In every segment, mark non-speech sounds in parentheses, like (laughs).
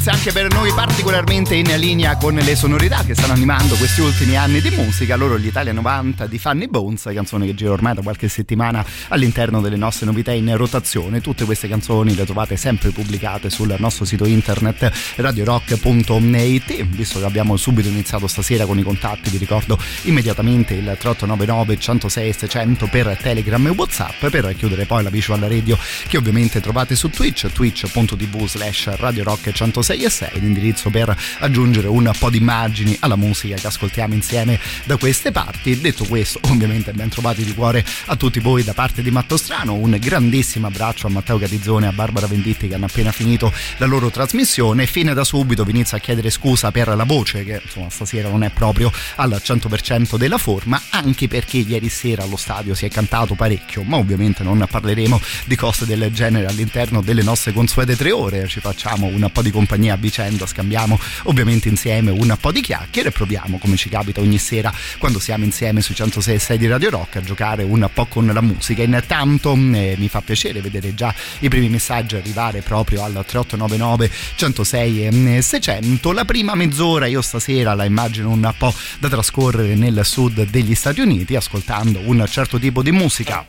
notizia anche per noi particolarmente in linea con le sonorità che stanno animando questi ultimi anni di musica, loro l'Italia 90 di Fanny Bones, canzone che gira ormai da qualche settimana all'interno delle nostre novità in rotazione, tutte queste canzoni le trovate sempre pubblicate sul nostro sito internet radiorock.net, visto che abbiamo subito iniziato stasera con i contatti vi ricordo immediatamente il 3899 106 600 per Telegram e Whatsapp. Per chiudere poi la visual radio che ovviamente trovate su Twitch, twitch.tv slash radiorock 106 6 l'indirizzo per aggiungere un po' di immagini alla musica che ascoltiamo insieme da queste parti. Detto questo, ovviamente ben trovati di cuore a tutti voi da parte di Mattostrano, un grandissimo abbraccio a Matteo Catizzone e a Barbara Venditti che hanno appena finito la loro trasmissione. Fine da subito vi inizio a chiedere scusa per la voce che insomma stasera non è proprio al 100% della forma, anche perché ieri sera allo stadio si è cantato parecchio, ma ovviamente non parleremo di cose del genere all'interno delle nostre consuete tre ore, ci facciamo un po' di compagnia a vicenda, scambiamo ovviamente insieme un po' di chiacchiere e proviamo, come ci capita ogni sera quando siamo insieme sui 106 di Radio Rock, a giocare un po' con la musica. Intanto eh, mi fa piacere vedere già i primi messaggi arrivare proprio al 3899 106 e 600. La prima mezz'ora io stasera la immagino un po' da trascorrere nel sud degli Stati Uniti ascoltando un certo tipo di musica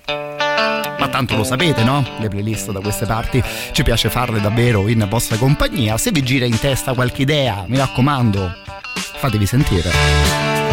ma tanto lo sapete, no? Le playlist da queste parti ci piace farle davvero in vostra compagnia. Se vi gira in testa qualche idea, mi raccomando, fatevi sentire.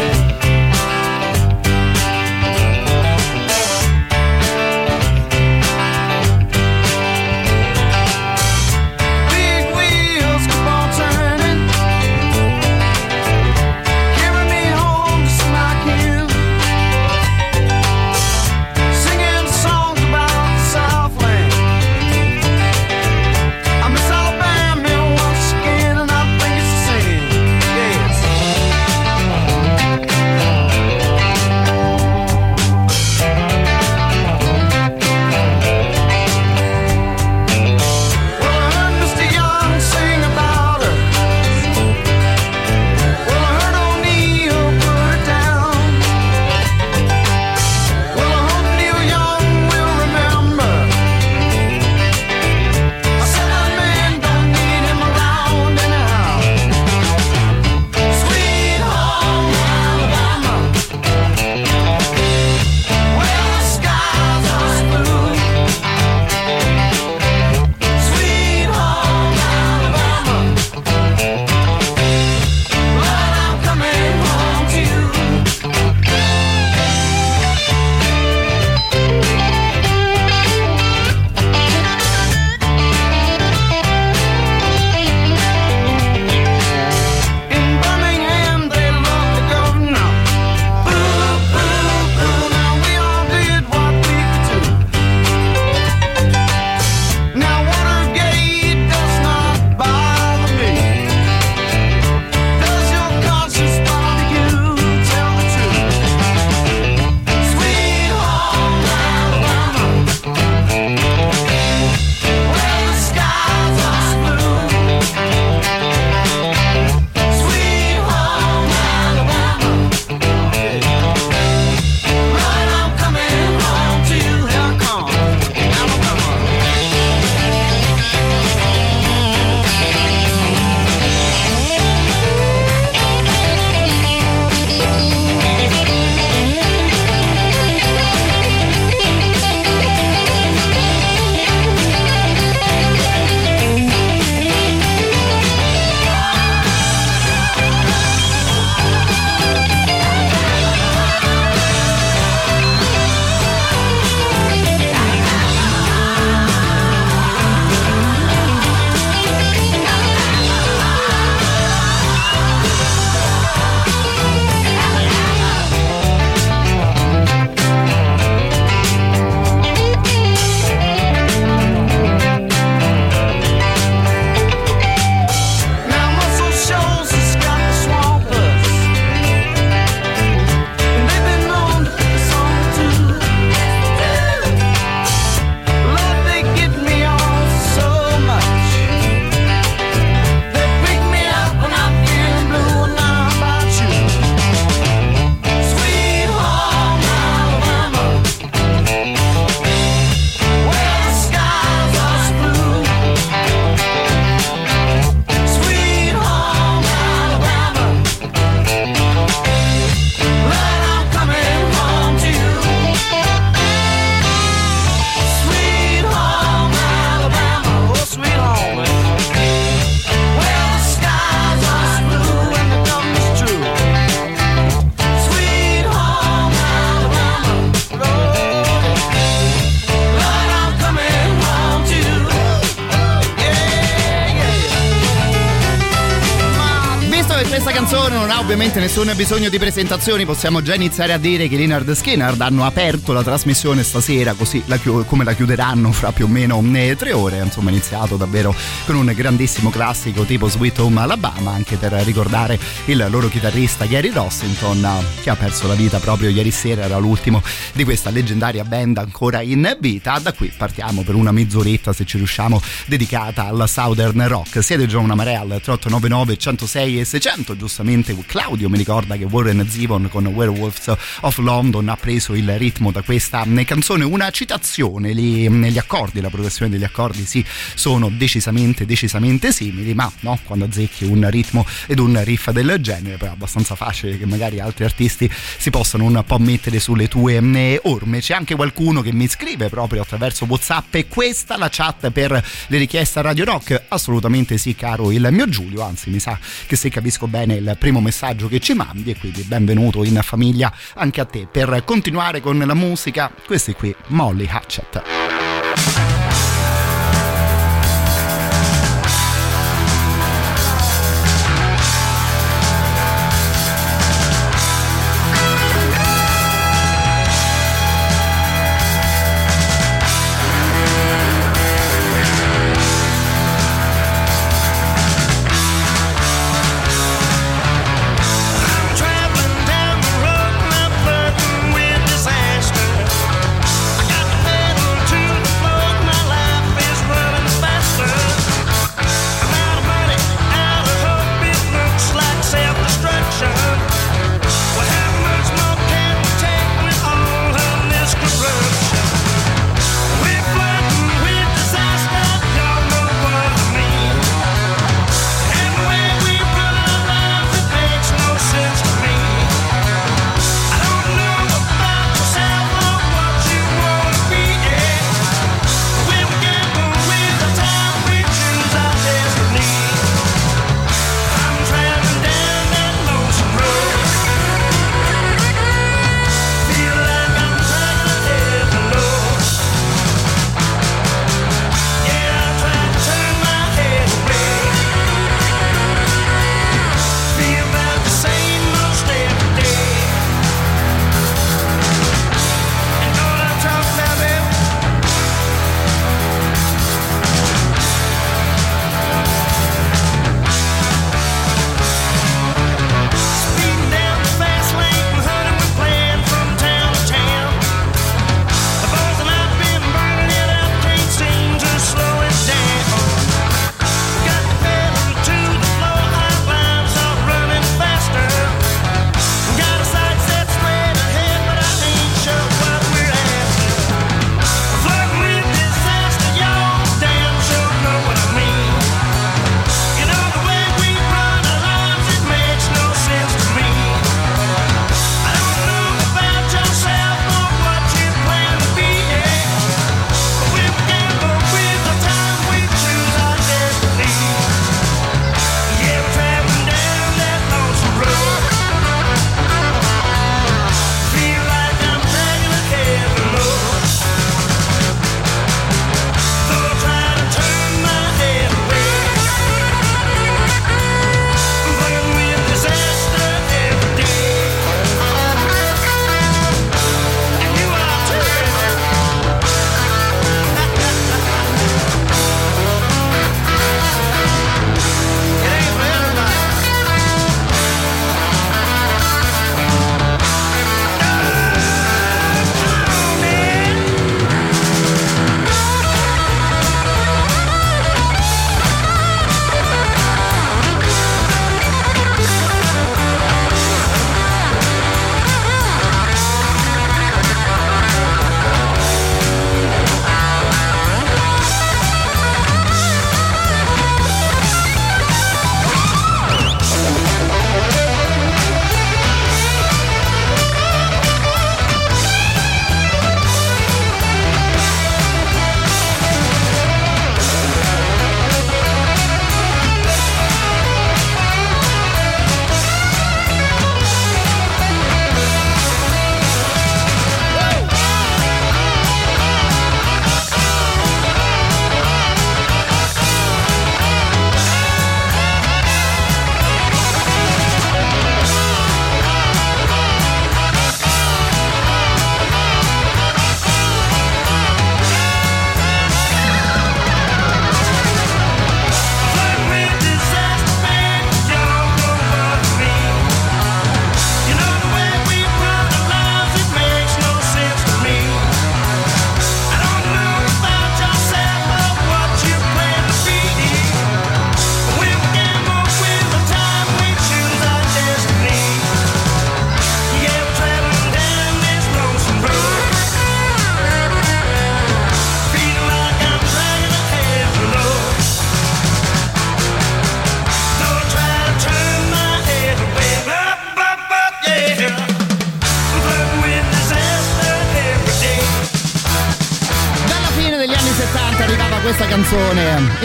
Nessun bisogno di presentazioni, possiamo già iniziare a dire che Leonard Skinner hanno aperto la trasmissione stasera, così la come la chiuderanno fra più o meno eh, tre ore. Insomma, iniziato davvero con un grandissimo classico tipo Sweet Home Alabama, anche per ricordare il loro chitarrista Gary Rossington, che ha perso la vita proprio ieri sera, era l'ultimo di questa leggendaria band ancora in vita. Da qui partiamo per una mezz'oretta, se ci riusciamo, dedicata al Southern Rock. Siete già una marea al 3899 106 e 600, giustamente Claudio mi ricorda che Warren Zevon con Werewolves of London ha preso il ritmo da questa canzone, una citazione, gli, gli accordi, la progressione degli accordi sì, sono decisamente, decisamente simili, ma no, quando azzecchi un ritmo ed un riff del genere, poi è abbastanza facile che magari altri artisti si possano un po' mettere sulle tue eh, orme. C'è anche qualcuno che mi scrive proprio attraverso WhatsApp e questa la chat per le richieste a Radio Rock? Assolutamente sì, caro il mio Giulio, anzi mi sa che se capisco bene il primo messaggio che ci mandi e quindi benvenuto in famiglia anche a te. Per continuare con la musica, questi qui Molly Hatchet.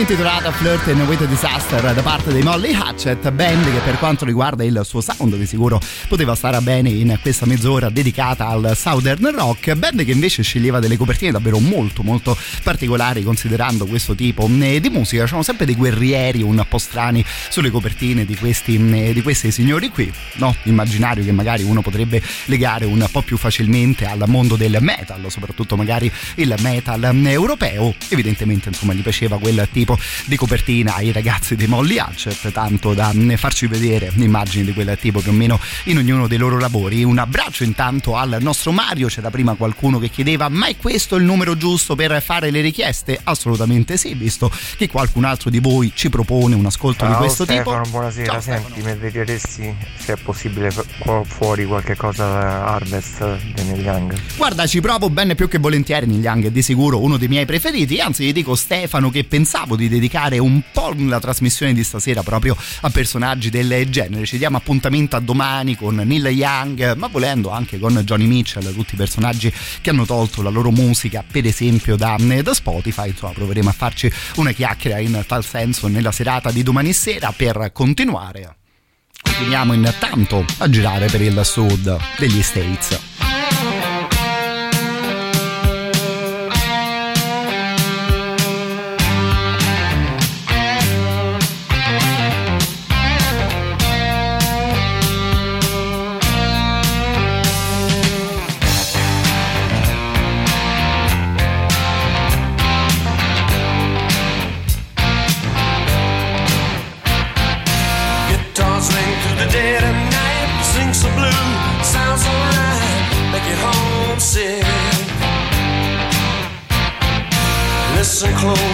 Intitolata Flirting with a Disaster da parte dei Molly Hatchet, band che per quanto riguarda il suo sound di sicuro poteva stare bene in questa mezz'ora dedicata al Southern Rock, band che invece sceglieva delle copertine davvero molto molto particolari considerando questo tipo eh, di musica, c'erano sempre dei guerrieri un po' strani sulle copertine di questi, eh, di questi signori qui, no? Immaginario che magari uno potrebbe legare un po' più facilmente al mondo del metal, soprattutto magari il metal eh, europeo, evidentemente insomma gli piaceva quel tipo di copertina ai ragazzi dei Molly Hatchet tanto da mm, farci vedere immagini di quel tipo più o meno in ognuno dei loro lavori un abbraccio intanto al nostro Mario c'era prima qualcuno che chiedeva ma è questo il numero giusto per fare le richieste? assolutamente sì visto che qualcun altro di voi ci propone un ascolto Ciao, di questo Stefano, tipo buonasera Ciao, senti Stefano. mi vedresti se è possibile fu- fuori qualche cosa Harvest dei Neil Young Guarda, ci provo bene più che volentieri Neil Young, è di sicuro uno dei miei preferiti. Anzi, gli dico Stefano che pensavo di dedicare un po' la trasmissione di stasera proprio a personaggi del genere. Ci diamo appuntamento a domani con Neil Young, ma volendo anche con Johnny Mitchell, tutti i personaggi che hanno tolto la loro musica, per esempio da, da Spotify. Insomma, proveremo a farci una chiacchiera in tal senso nella serata di domani sera per continuare. Continuiamo intanto a girare per il sud degli States.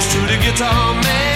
To the guitar man,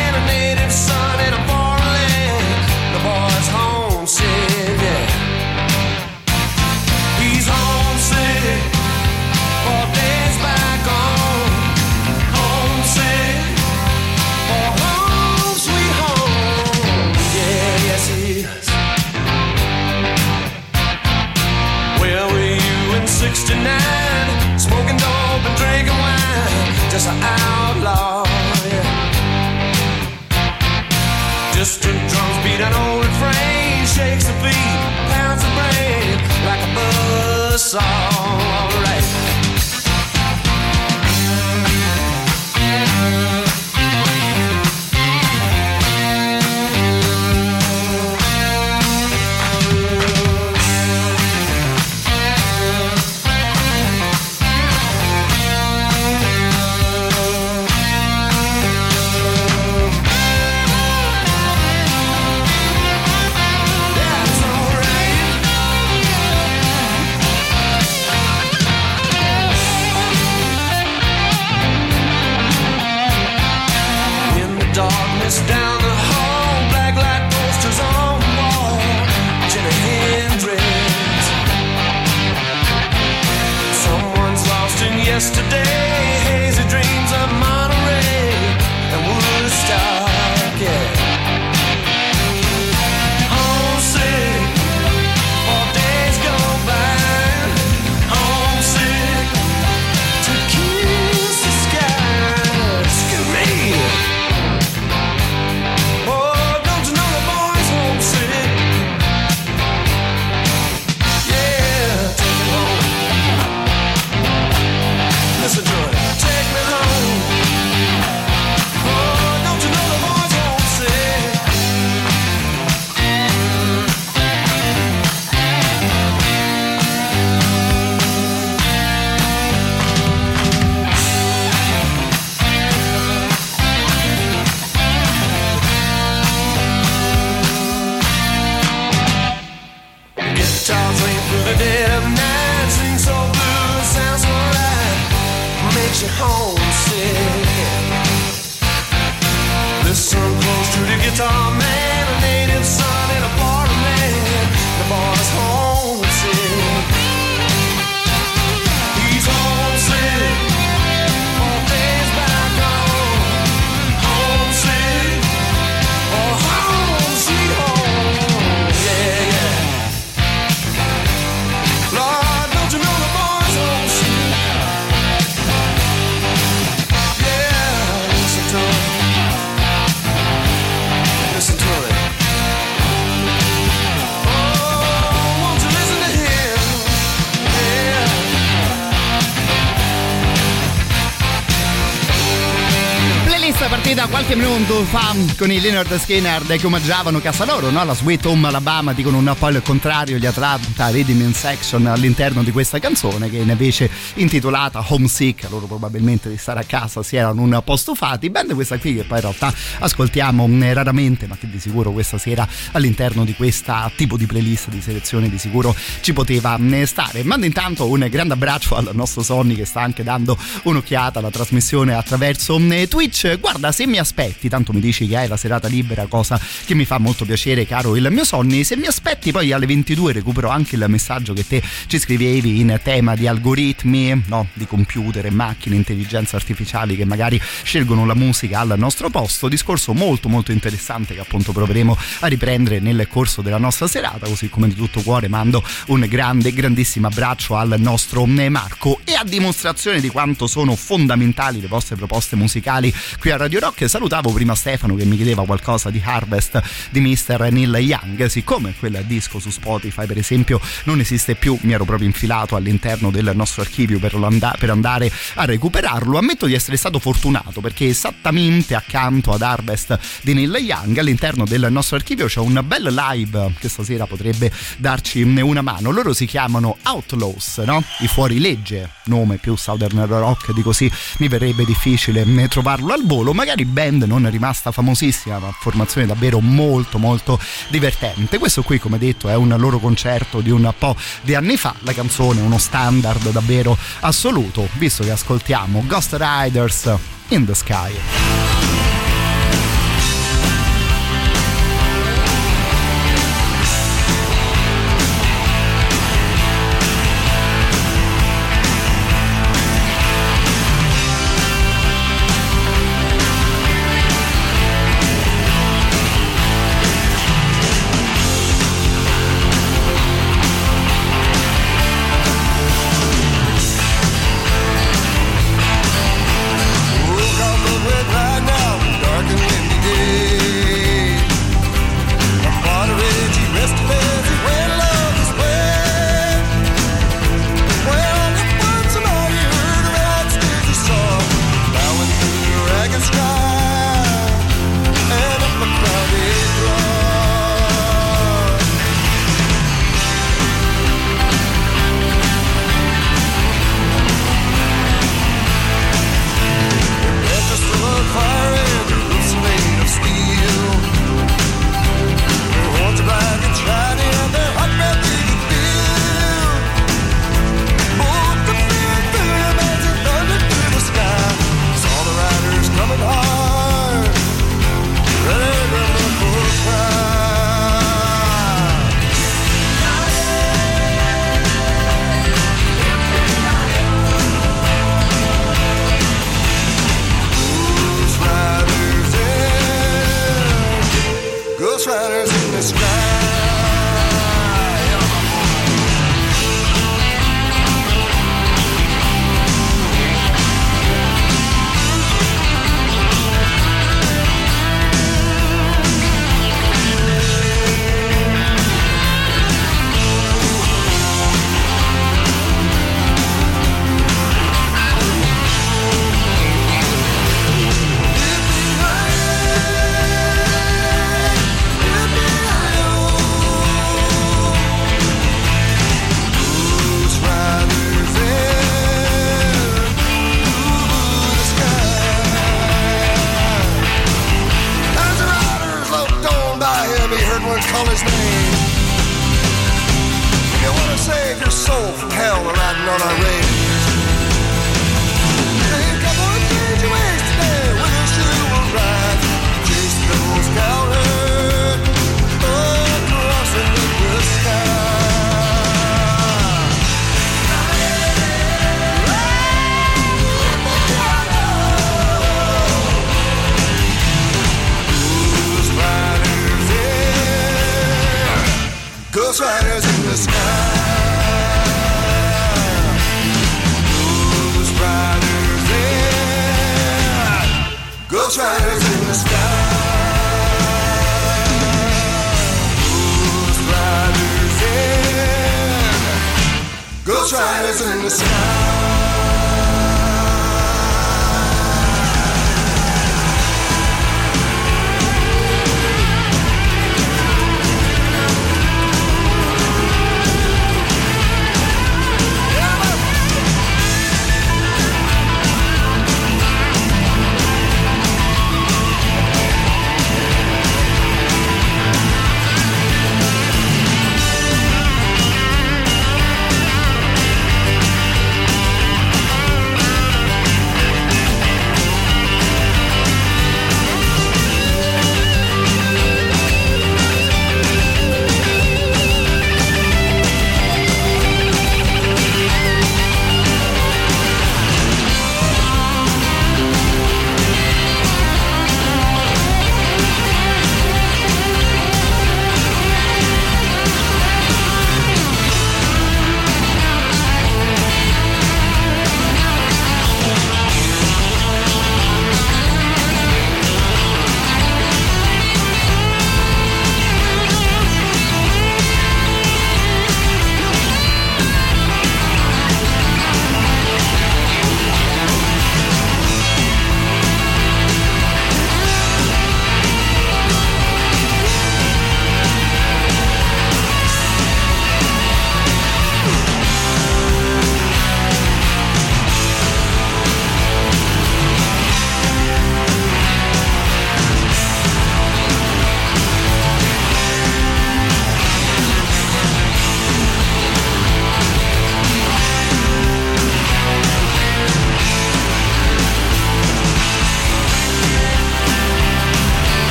minuto fa con i Leonard Skinner che omaggiavano casa loro, no? la Sweet Home Alabama, dicono un po' il contrario gli Atlanta Rhythm Section all'interno di questa canzone che invece intitolata Homesick, loro probabilmente di stare a casa si erano un po' stufati, band questa qui che poi in realtà ascoltiamo mm, raramente ma che di sicuro questa sera all'interno di questa tipo di playlist di selezione di sicuro ci poteva mm, stare. Mando intanto un grande abbraccio al nostro Sonny che sta anche dando un'occhiata alla trasmissione attraverso mm, Twitch. Guarda, se mi aspetti, tanto mi dici che hai la serata libera, cosa che mi fa molto piacere, caro il mio Sonny, se mi aspetti poi alle 22 recupero anche il messaggio che te ci scrivevi in tema di algoritmi, no, di computer macchine, intelligenza artificiali che magari scelgono la musica al nostro posto. Discorso molto molto interessante che appunto proveremo a riprendere nel corso della nostra serata, così come di tutto cuore mando un grande grandissimo abbraccio al nostro Marco. E a dimostrazione di quanto sono fondamentali le vostre proposte musicali qui a Radio Rock salutavo prima Stefano che mi chiedeva qualcosa di Harvest di Mr. Neil Young siccome quel disco su Spotify per esempio non esiste più mi ero proprio infilato all'interno del nostro archivio per, per andare a recuperarlo ammetto di essere stato fortunato perché esattamente accanto ad Harvest di Neil Young all'interno del nostro archivio c'è un bel live che stasera potrebbe darci una mano loro si chiamano Outlaws no? i fuorilegge nome più Southern Rock di così mi verrebbe difficile trovarlo al volo magari band non è rimasta famosissima ma formazione davvero molto molto divertente. Questo qui come detto è un loro concerto di un po' di anni fa. La canzone è uno standard davvero assoluto visto che ascoltiamo Ghost Riders in the Sky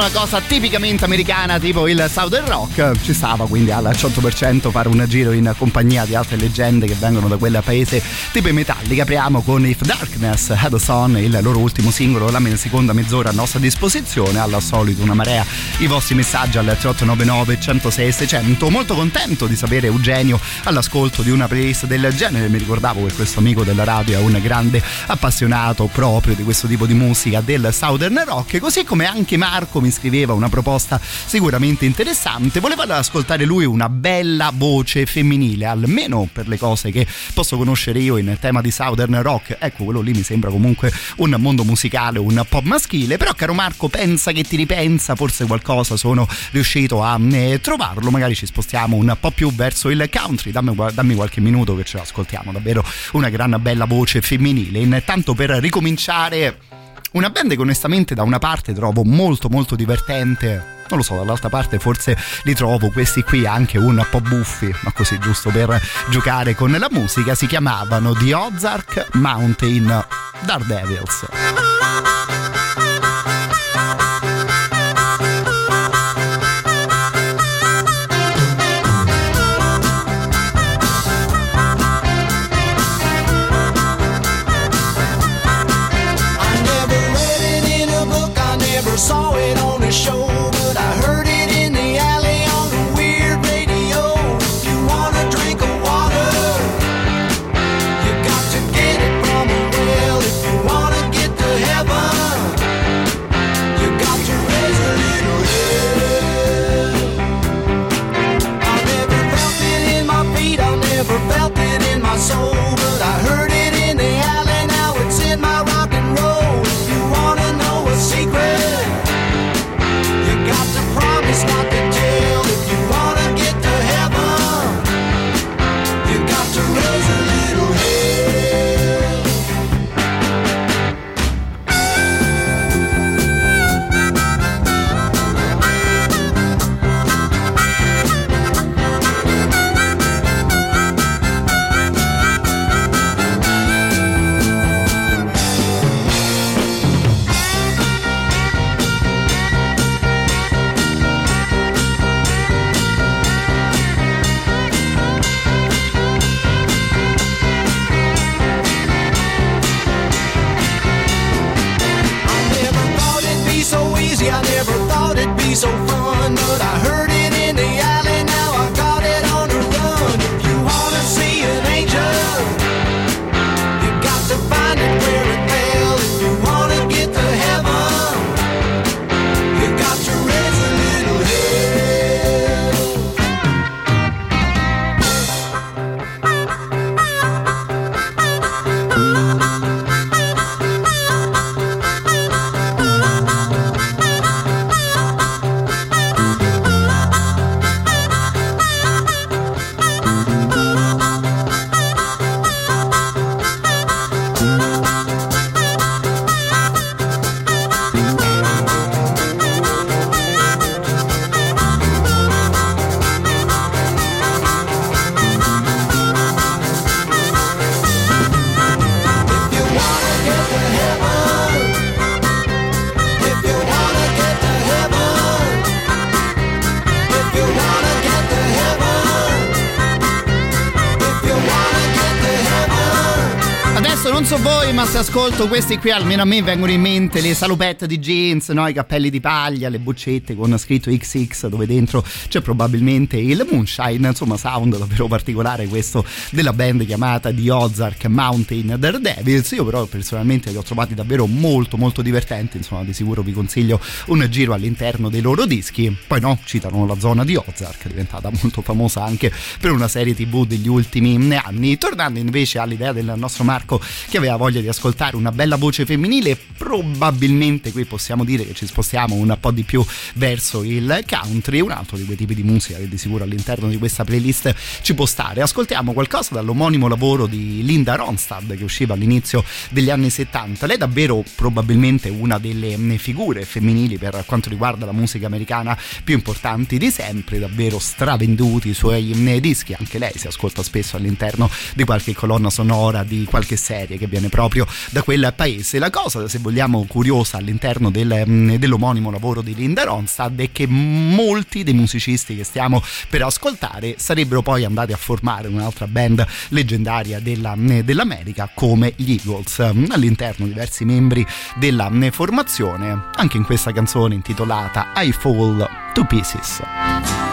una cosa tipicamente americana, tipo il Southern Rock. Ci stava quindi al 100% fare un giro in compagnia di altre leggende che vengono da quel paese tipo i Metallica. Apriamo con If Darkness Had a Son, il loro ultimo singolo, la seconda mezz'ora a nostra disposizione. Al solito una marea i vostri messaggi al 3899 106 600. Molto contento di sapere Eugenio all'ascolto di una playlist del genere. Mi ricordavo che questo amico della radio è un grande appassionato proprio di questo tipo di musica del Southern Rock, così come anche Marco mi scriveva una proposta sicuramente interessante. Voleva ascoltare lui una bella voce femminile, almeno per le cose che posso conoscere io in tema di Southern Rock. Ecco, quello lì mi sembra comunque un mondo musicale un po' maschile, però caro Marco, pensa che ti ripensa, forse qualcosa sono riuscito a eh, trovarlo, magari ci spostiamo un po' più verso il country, dammi, dammi qualche minuto che ce l'ascoltiamo, davvero una gran bella voce femminile. Intanto per ricominciare una band che onestamente da una parte trovo molto molto divertente non lo so, dall'altra parte forse li trovo questi qui anche un po' buffi, ma così giusto per giocare con la musica, si chiamavano The Ozark Mountain Daredevils. Se ascolto questi qui, almeno a me vengono in mente le salopette di jeans, no? i cappelli di paglia, le boccette con scritto XX, dove dentro c'è probabilmente il moonshine, insomma, sound davvero particolare questo della band chiamata The Ozark Mountain Daredevils. Io, però, personalmente li ho trovati davvero molto, molto divertenti. Insomma, di sicuro vi consiglio un giro all'interno dei loro dischi. Poi, no, citano la zona di Ozark, diventata molto famosa anche per una serie TV degli ultimi anni. Tornando invece all'idea del nostro Marco che aveva voglia di ascoltare ascoltare una bella voce femminile, probabilmente qui possiamo dire che ci spostiamo un po' di più verso il country, un altro di quei tipi di musica che di sicuro all'interno di questa playlist ci può stare. Ascoltiamo qualcosa dall'omonimo lavoro di Linda Ronstad che usciva all'inizio degli anni 70. Lei è davvero probabilmente una delle mm, figure femminili per quanto riguarda la musica americana più importanti di sempre, davvero stravenduti i suoi mm, dischi, anche lei si ascolta spesso all'interno di qualche colonna sonora di qualche serie che viene proprio proprio da quel paese. La cosa, se vogliamo, curiosa all'interno del, mm, dell'omonimo lavoro di Linda Ronstad è che molti dei musicisti che stiamo per ascoltare sarebbero poi andati a formare un'altra band leggendaria della, mm, dell'America come gli Eagles. Mm, all'interno diversi membri della formazione, anche in questa canzone intitolata I Fall to Pieces.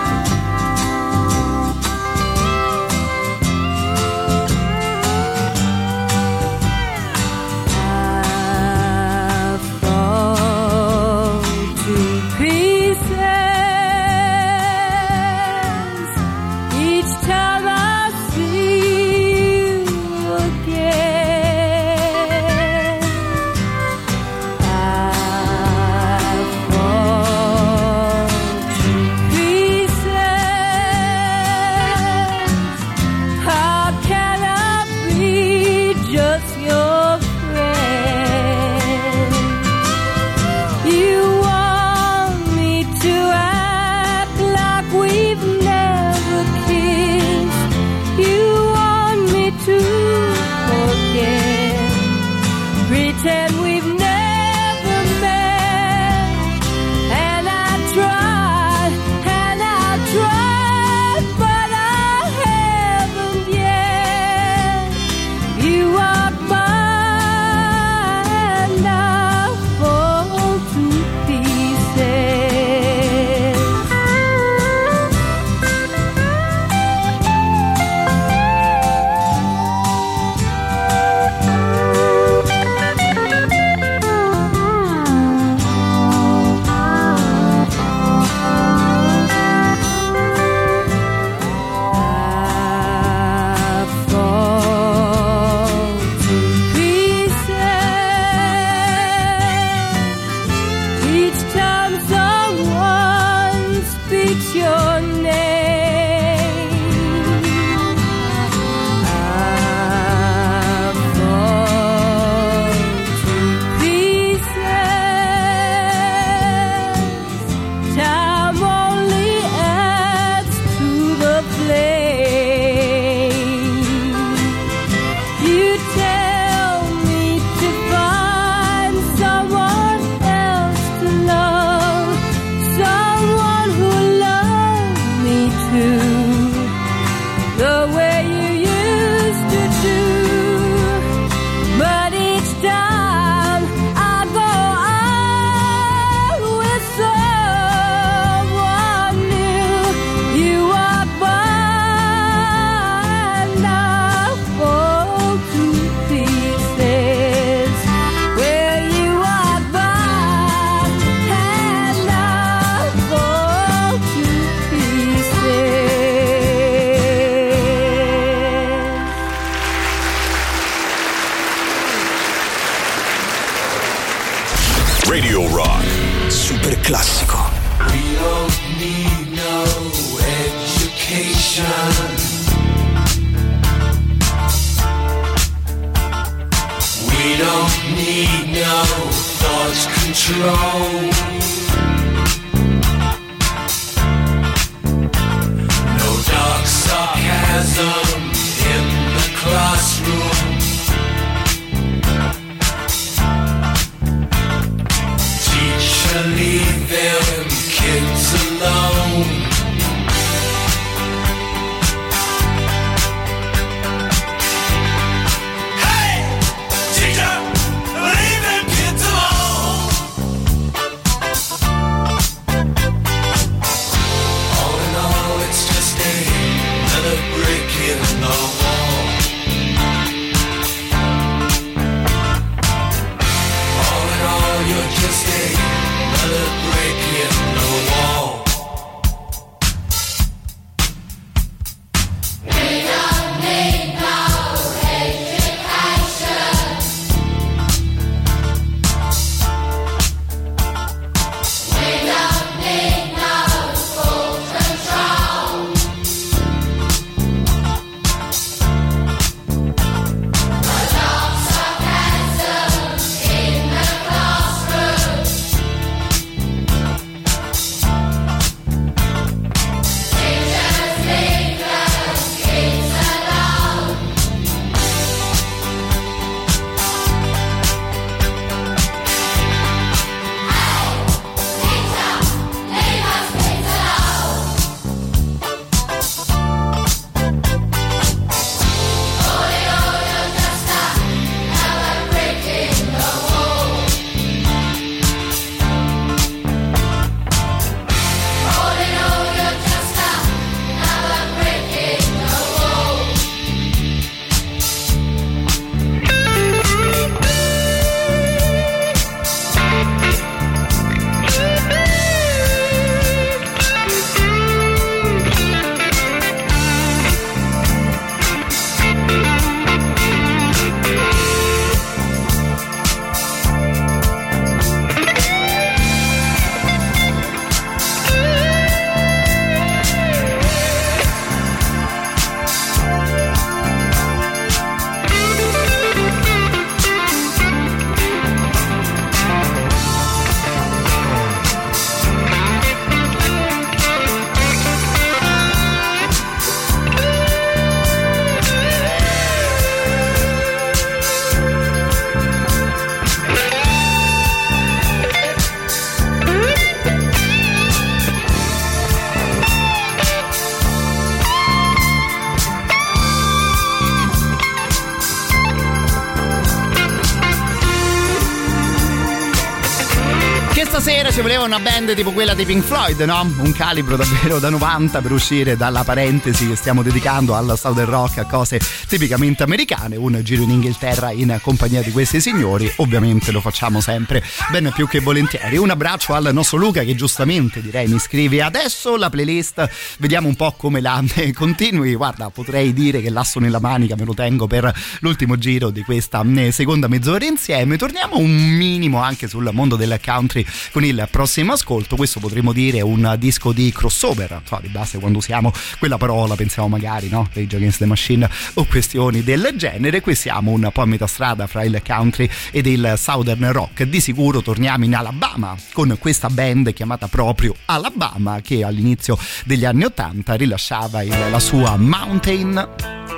Stasera ci voleva una band tipo quella dei Pink Floyd, no? Un calibro davvero da 90 per uscire dalla parentesi che stiamo dedicando al Southern Rock, a cose tipicamente americane. Un giro in Inghilterra in compagnia di questi signori, ovviamente lo facciamo sempre ben più che volentieri. Un abbraccio al nostro Luca che giustamente direi mi scrive adesso la playlist, vediamo un po' come la (laughs) continui. Guarda, potrei dire che l'asso nella manica me lo tengo per l'ultimo giro di questa eh, seconda mezz'ora insieme. Torniamo un minimo anche sul mondo del country con il prossimo ascolto. Questo potremmo dire un disco di crossover. So, di base quando usiamo quella parola pensiamo magari, no? Rage Against the Machine o questioni del genere. Qui siamo un po' a metà strada fra il country ed il southern rock. Di sicuro torniamo in Alabama con questa band chiamata proprio Alabama che all'inizio degli anni 80 rilasciava il- la sua Mountain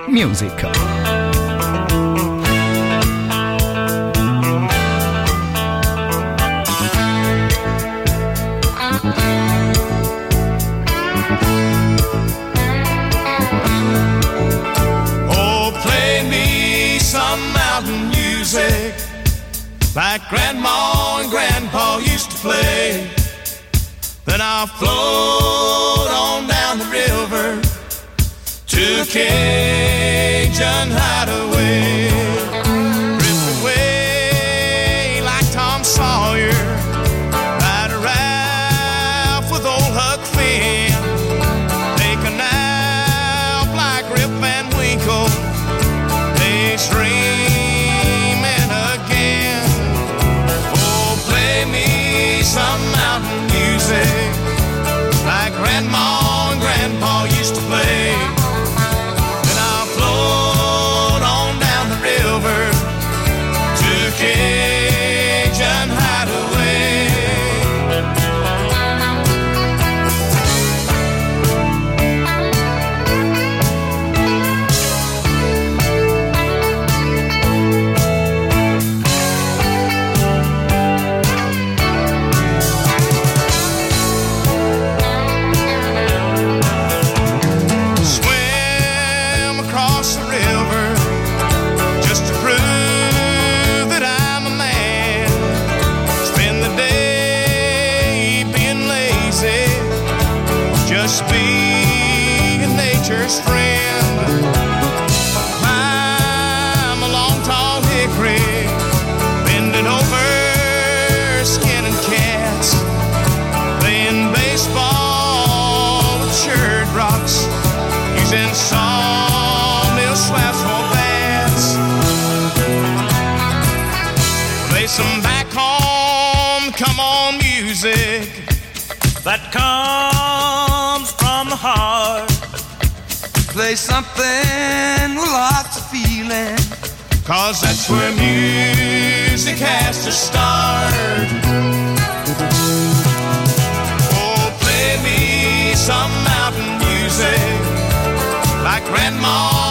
Music. Like Grandma and Grandpa used to play. Then I'll float on down the river to Cajun Hideaway. Play something with lots of feeling, cause that's where music has to start. Oh, play me some mountain music like Grandma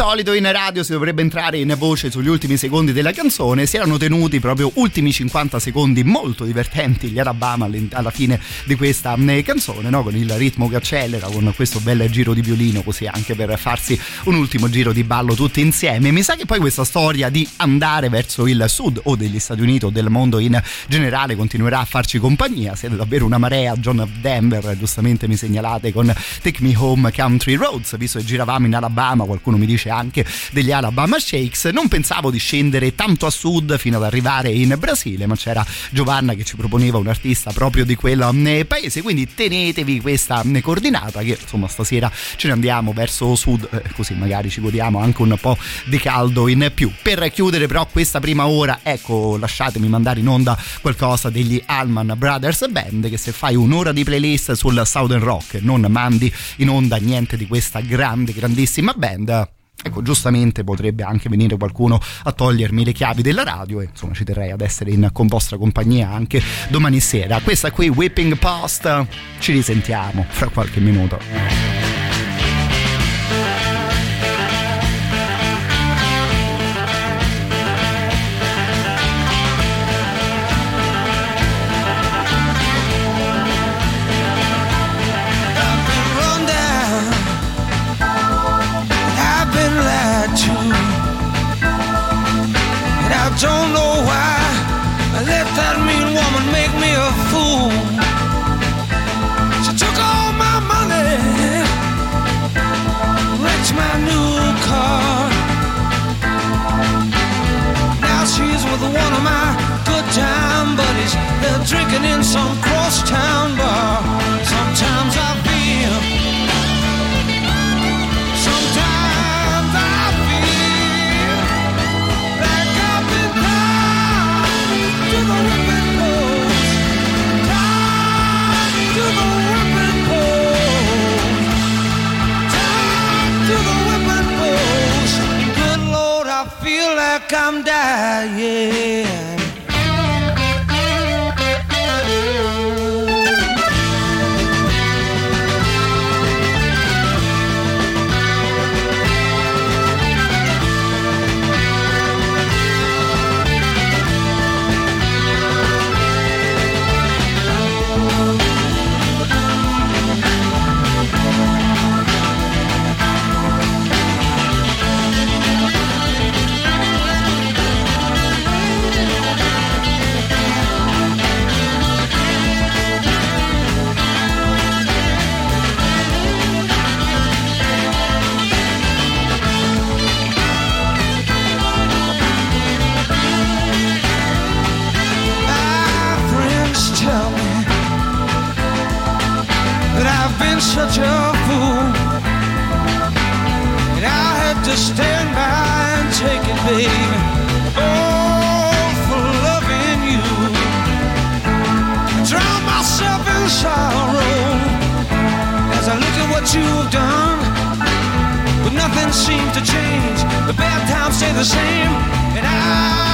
solito in radio si dovrebbe entrare in voce sugli ultimi secondi della canzone, si erano tenuti proprio ultimi 50 secondi molto divertenti gli Alabama alla fine di questa eh, canzone, no? con il ritmo che accelera, con questo bel giro di violino, così anche per farsi un ultimo giro di ballo tutti insieme. Mi sa che poi questa storia di andare verso il sud o degli Stati Uniti o del mondo in generale continuerà a farci compagnia, siete davvero una marea, John Denver, giustamente mi segnalate con Take Me Home Country Roads, visto che giravamo in Alabama, qualcuno mi dice anche degli Alabama Shakes. Non pensavo di scendere tanto a sud fino ad arrivare in Brasile, ma c'era Giovanna che ci proponeva un artista proprio di quel eh, paese, quindi tenetevi questa eh, coordinata che insomma stasera ce ne andiamo verso sud, eh, così magari ci godiamo anche un po' di caldo in più. Per chiudere però questa prima ora, ecco, lasciatemi mandare in onda qualcosa degli Allman Brothers Band che se fai un'ora di playlist sul Southern Rock non mandi in onda niente di questa grande, grandissima band, Ecco, giustamente potrebbe anche venire qualcuno a togliermi le chiavi della radio e insomma ci terrei ad essere in con vostra compagnia anche domani sera. Questa qui, Whipping Post, ci risentiamo fra qualche minuto. In some crosstown bar. Sometimes I feel. Sometimes I feel like I've been tied to the whipping post. Tied to the whipping post. Tied to the whipping post. Good Lord, I feel like I'm dying. Seems to change. The bad times stay the same, and I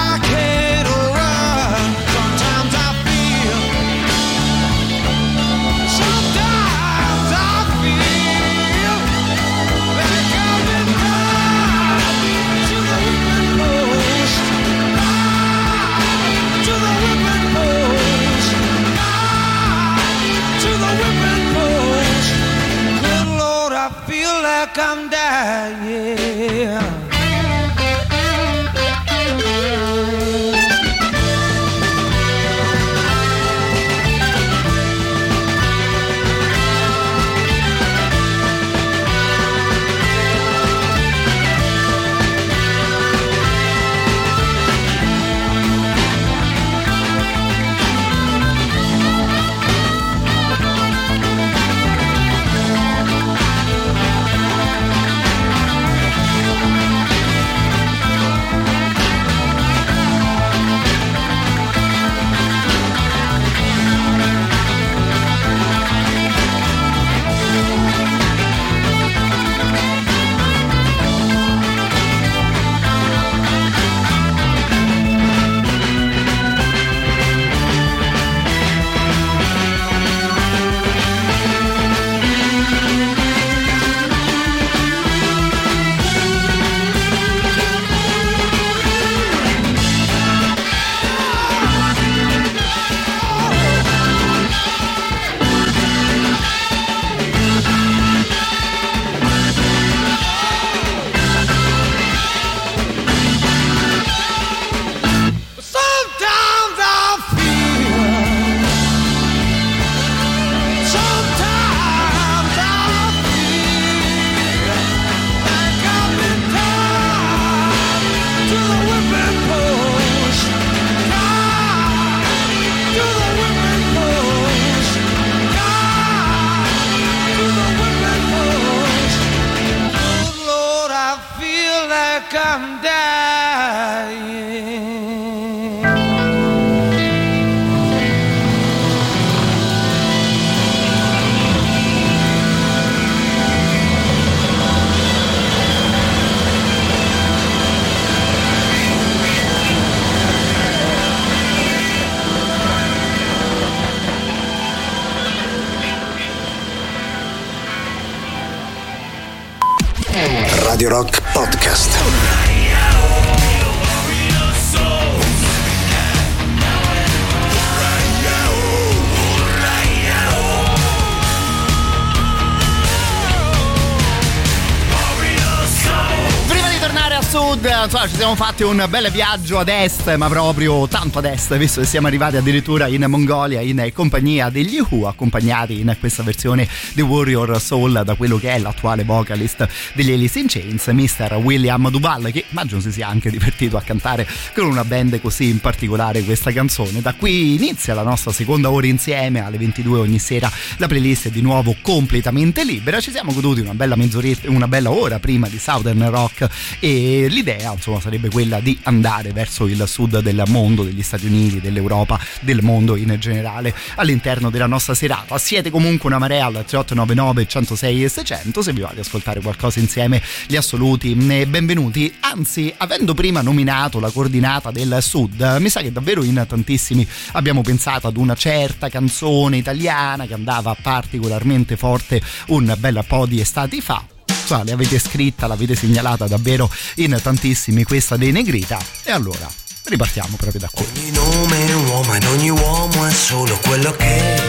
siamo fatti un bel viaggio ad est, ma proprio tanto ad est, visto che siamo arrivati addirittura in Mongolia in compagnia degli Who, accompagnati in questa versione di Warrior Soul da quello che è l'attuale vocalist degli Alice in Chains, Mr. William Duval, che immagino si sia anche divertito a cantare con una band così in particolare questa canzone. Da qui inizia la nostra seconda ora insieme, alle 22 ogni sera la playlist è di nuovo completamente libera, ci siamo goduti una bella mezz'oretta, una bella ora prima di Southern Rock e l'idea insomma sarebbe quella di andare verso il sud del mondo, degli Stati Uniti, dell'Europa, del mondo in generale all'interno della nostra serata. Siete comunque una marea al 3899 106 e 600 se vi va di ascoltare qualcosa insieme gli assoluti eh, benvenuti. Anzi, avendo prima nominato la coordinata del sud, mi sa che davvero in tantissimi abbiamo pensato ad una certa canzone italiana che andava particolarmente forte un bel po' di estati fa insomma, l'avete scritta, l'avete segnalata davvero in tantissimi questa dei Negrita e allora ripartiamo proprio da qui. Ogni nome è un uomo ed ogni uomo è solo quello che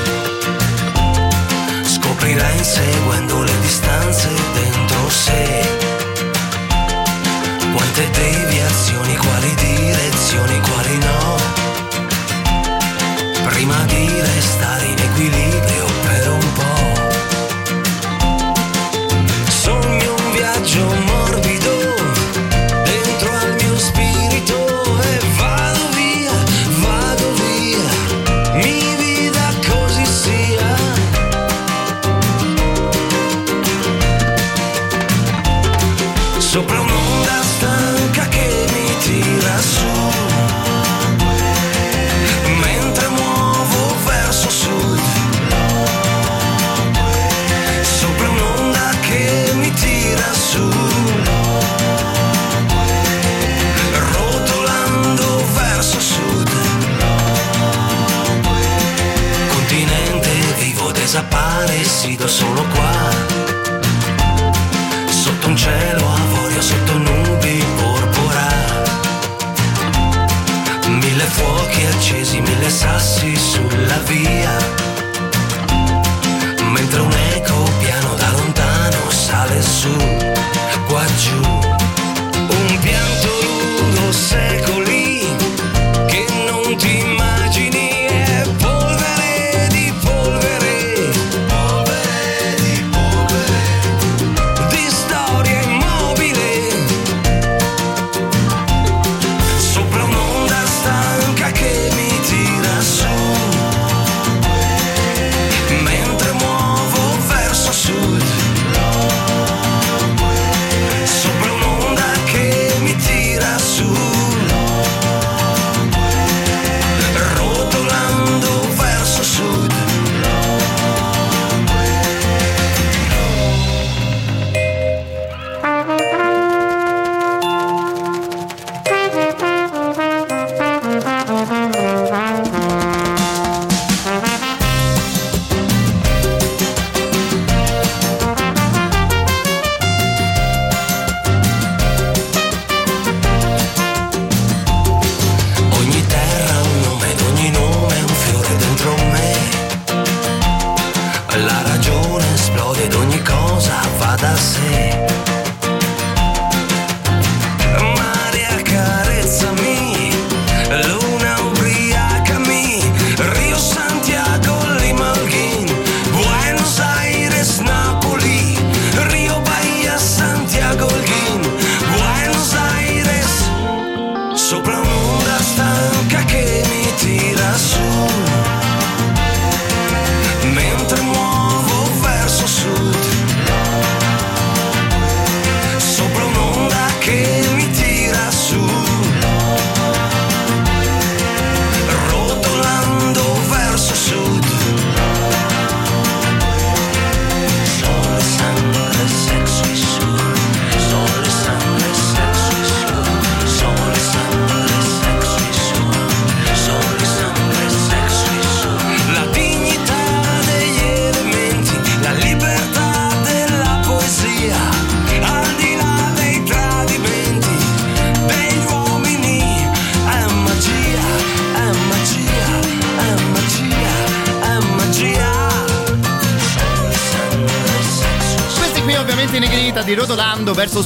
scoprirà inseguendo le distanze dentro sé. Quante deviazioni, quali direzioni, quali no. Prima di restare in equilibrio per un vivo desaparecido solo qua. Sotto un cielo avorio, sotto nubi porpora. Mille fuochi accesi, mille sassi sulla via. Mentre un eco piano da lontano sale su, qua giù.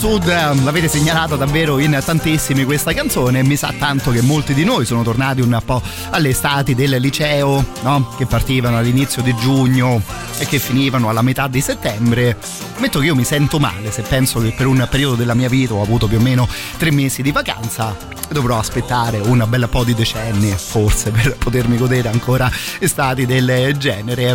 Sud, l'avete segnalata davvero in tantissimi questa canzone. Mi sa tanto che molti di noi sono tornati un po' alle estati del liceo, no? Che partivano all'inizio di giugno e che finivano alla metà di settembre. Ammetto che io mi sento male se penso che per un periodo della mia vita ho avuto più o meno tre mesi di vacanza dovrò aspettare un bel po' di decenni forse per potermi godere ancora estati del genere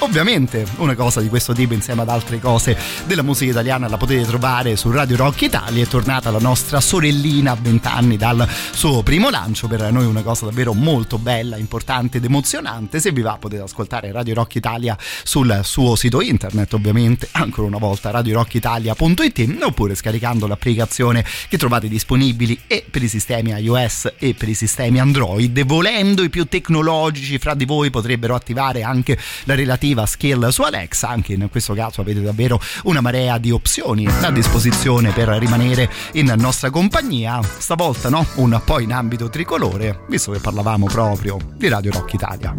ovviamente una cosa di questo tipo insieme ad altre cose della musica italiana la potete trovare su Radio Rock Italia. È tornata la nostra sorellina a 20 anni dal suo primo lancio. Per noi una cosa davvero molto bella importante ed emozionante. Se vi va potete ascoltare Radio Rock Italia sul suo sito internet ovviamente ancora una volta radiorockitalia.it oppure scaricando l'applicazione che trovate disponibili e per i sistemi iOS e per i sistemi Android. Volendo i più tecnologici fra di voi potrebbero attivare anche la relativa skill su Alexa anche in questo caso avete davvero una marea di opzioni a disposizione per rimanere in nostra compagnia. Stavolta no? Un po' in ambito tricolore visto che parlavamo proprio di Radio Rock Italia.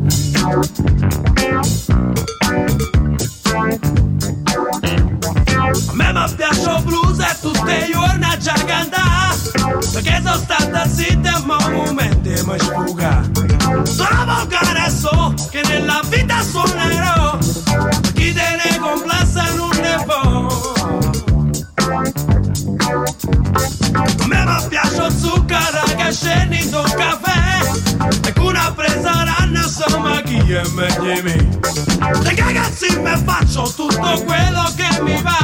A me mi piace blues e tutti i giorni a già cantare Perché sono stata zitta e ma un momento mi sfuga Sono volgare e so che nella vita suonerò Chi te ne complessa non ne può A me mi piace zucchero che scende in un caffè E con una presa ranna insomma chi è meglio me Le ragazzi mi faccio tutto quello che mi va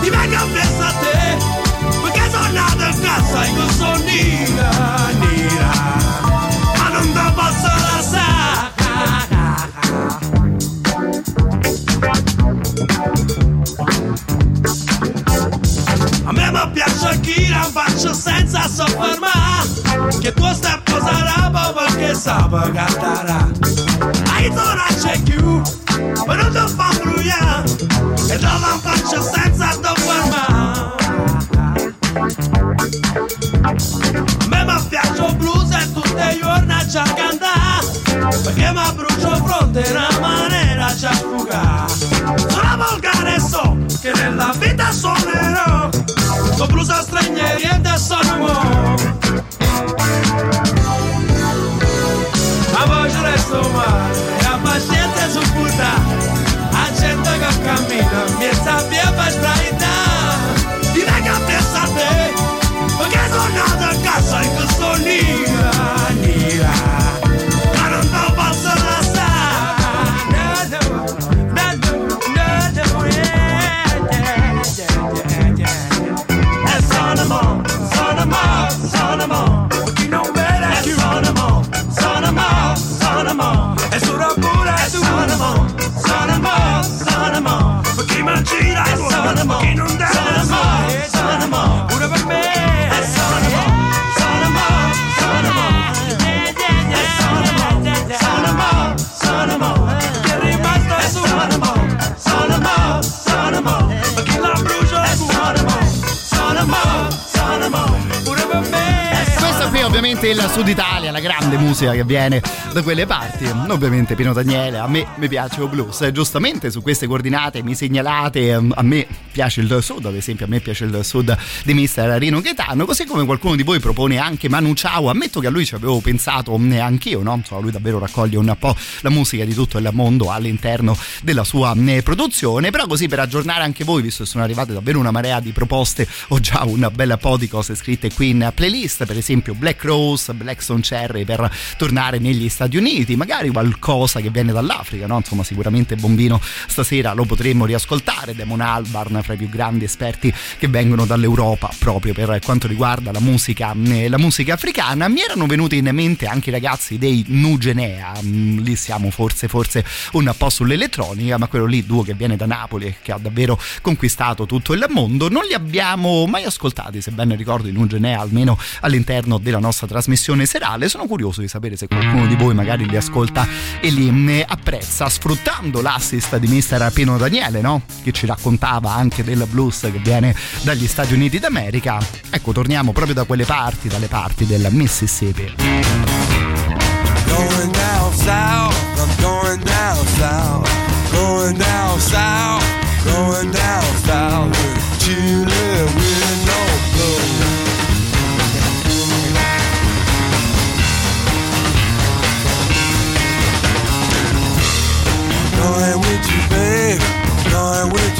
Ti vengo a pensare a te perché sono nato in casa e con A piace chi la faccio senza soffermare Che tu stai posando perché sa per cantare Hai non c'è più, ma non ti fa brugliare E te la faccio senza soffermare A me mi piace il blues e tutti i giorni a già cantare Perché mi brucio fronte una maniera già sfugare Sono volgare so che nella vita suonerò cammina mi sappia per sbraitare ovviamente il Sud Italia, la grande musica che viene da quelle parti. Ovviamente Pino Daniele, a me mi piace il blues. Giustamente su queste coordinate mi segnalate, ehm, a me piace il sud, ad esempio a me piace il sud di Mister Rino Gaetano, così come qualcuno di voi propone anche Manu Ciao. Ammetto che a lui ci avevo pensato mm, anch'io, no? Insomma, lui davvero raccoglie un po' la musica di tutto il mondo all'interno della sua mm, produzione, però così per aggiornare anche voi, visto che sono arrivate davvero una marea di proposte, ho già un bel po' di cose scritte qui in playlist, per esempio Black Rose, Blackstone Cherry per tornare negli Stati Uniti, magari qualcosa che viene dall'Africa, no? Insomma, sicuramente Bombino stasera lo potremmo riascoltare, Damon Albarn tra i più grandi esperti che vengono dall'Europa proprio per quanto riguarda la musica, mm, eh, la musica africana. Mi erano venuti in mente anche i ragazzi dei Nugenea, mm, lì siamo forse, forse un po' sull'elettronica, ma quello lì duo che viene da Napoli e che ha davvero conquistato tutto il mondo, non li abbiamo mai ascoltati, se ben ricordo i Nugenea, almeno all'interno della nostra trasmissione serale. Sono curioso di sapere se qualcuno di voi magari li ascolta e li mm, apprezza, sfruttando l'assist di mister Pino Daniele, no? che ci raccontava anche anche del blues che viene dagli Stati Uniti d'America. Ecco, torniamo proprio da quelle parti, dalle parti del Mississippi. Going down south, I'm going down south, going down south, going down south, you live with no blue. Going with you, babe, going with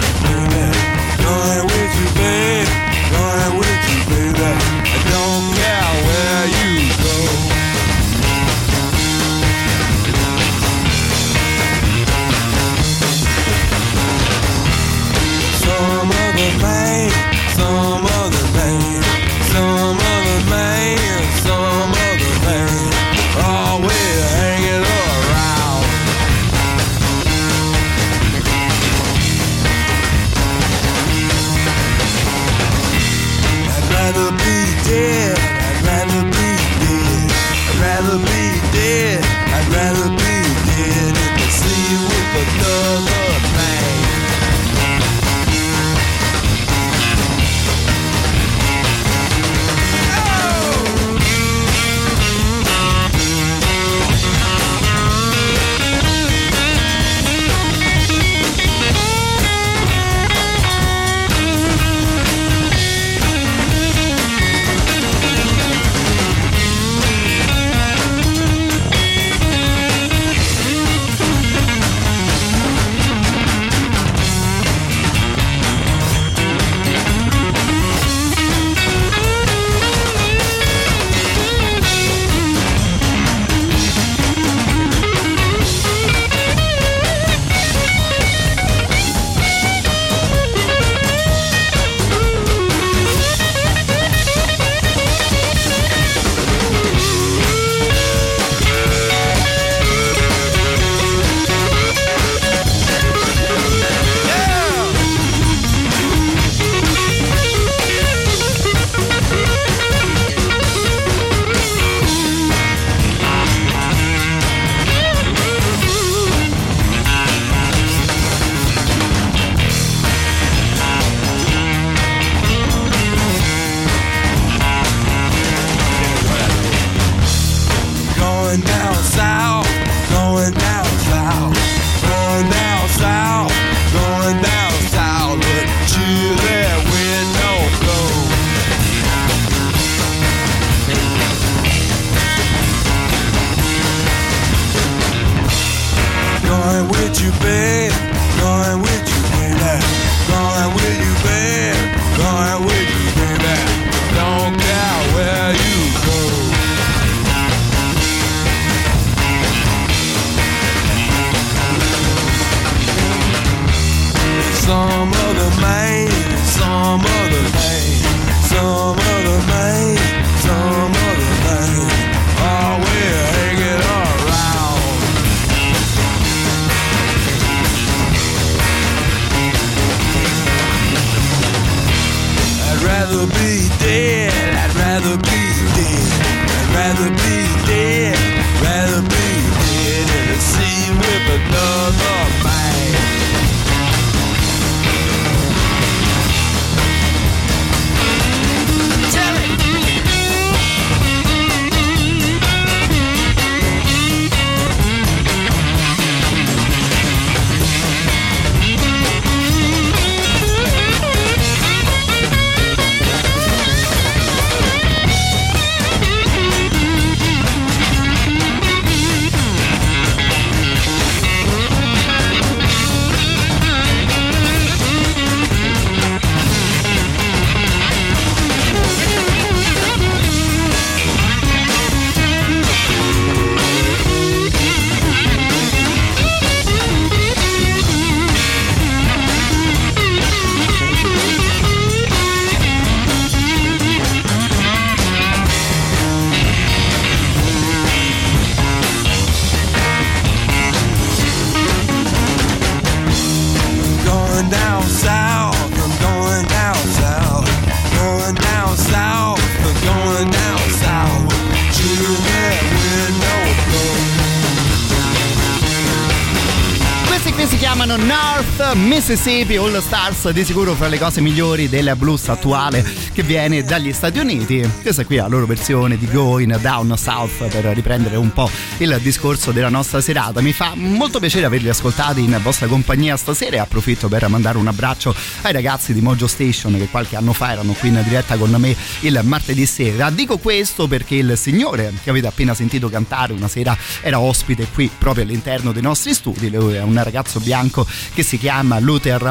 Mississippi All Stars, di sicuro fra le cose migliori del blues attuale che viene dagli Stati Uniti. Questa qui è la loro versione di Going Down South per riprendere un po' il discorso della nostra serata. Mi fa molto piacere averli ascoltati in vostra compagnia stasera e approfitto per mandare un abbraccio ai ragazzi di Mojo Station che qualche anno fa erano qui in diretta con me il martedì sera. Dico questo perché il signore che avete appena sentito cantare una sera era ospite qui proprio all'interno dei nostri studi. Lui è un ragazzo bianco che si chiama Luther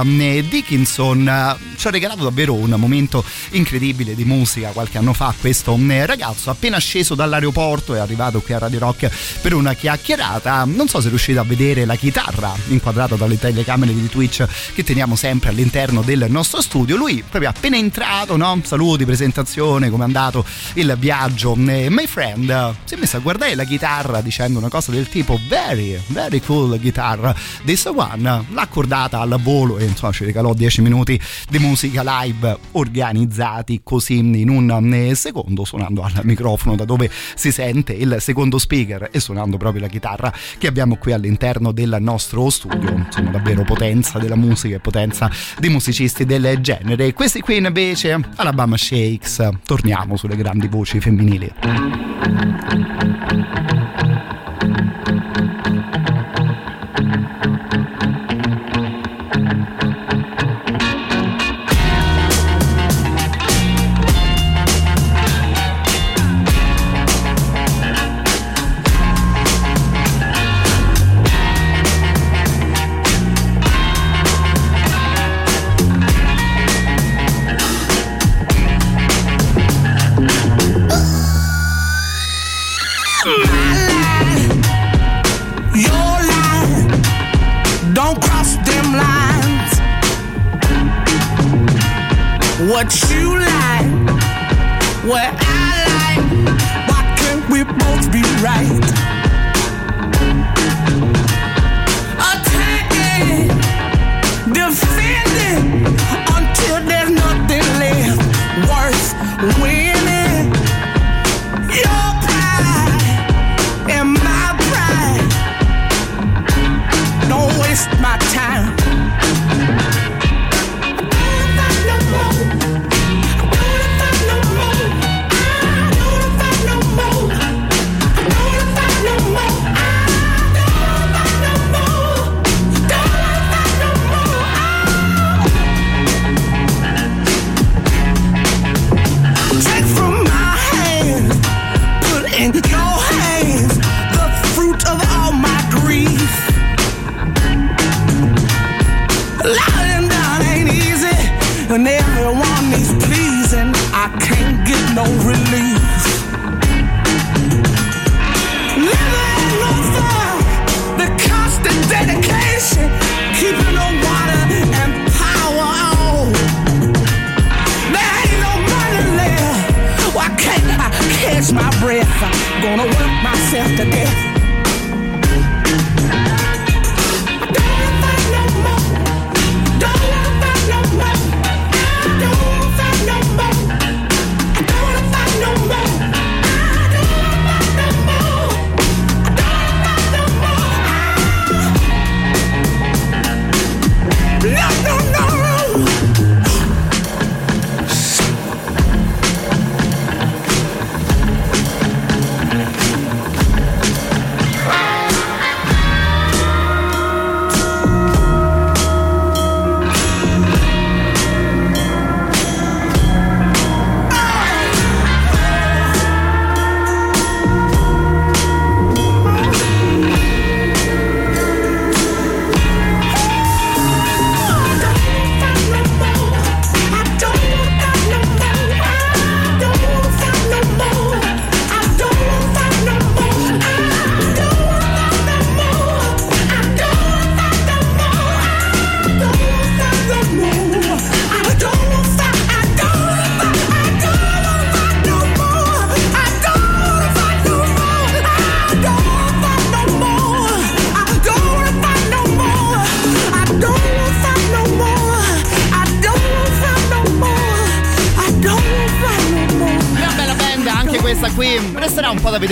Dickinson. Ci ha regalato davvero un momento incredibile di musica qualche anno fa. Questo ragazzo appena sceso dall'aeroporto è arrivato qui a Radio Rock per una chiacchierata. Non so se riuscite a vedere la chitarra inquadrata dalle telecamere di Twitch che teniamo sempre all'interno del nostro studio. Lui proprio appena entrato, no? Saluti, presentazione, come è andato il viaggio. My friend si è messo a guardare la chitarra dicendo una cosa del tipo very, very cool guitar. This one l'ha accordata al volo e insomma ci regalò 10 minuti di musica live organizzati così in un secondo suonando al microfono da dove si sente il secondo speaker e suonando proprio la chitarra che abbiamo qui all'interno del nostro studio. Insomma davvero potenza della musica e potenza di musicisti del genere. Questi qui invece Alabama Shakes. Torniamo sulle grandi voci femminili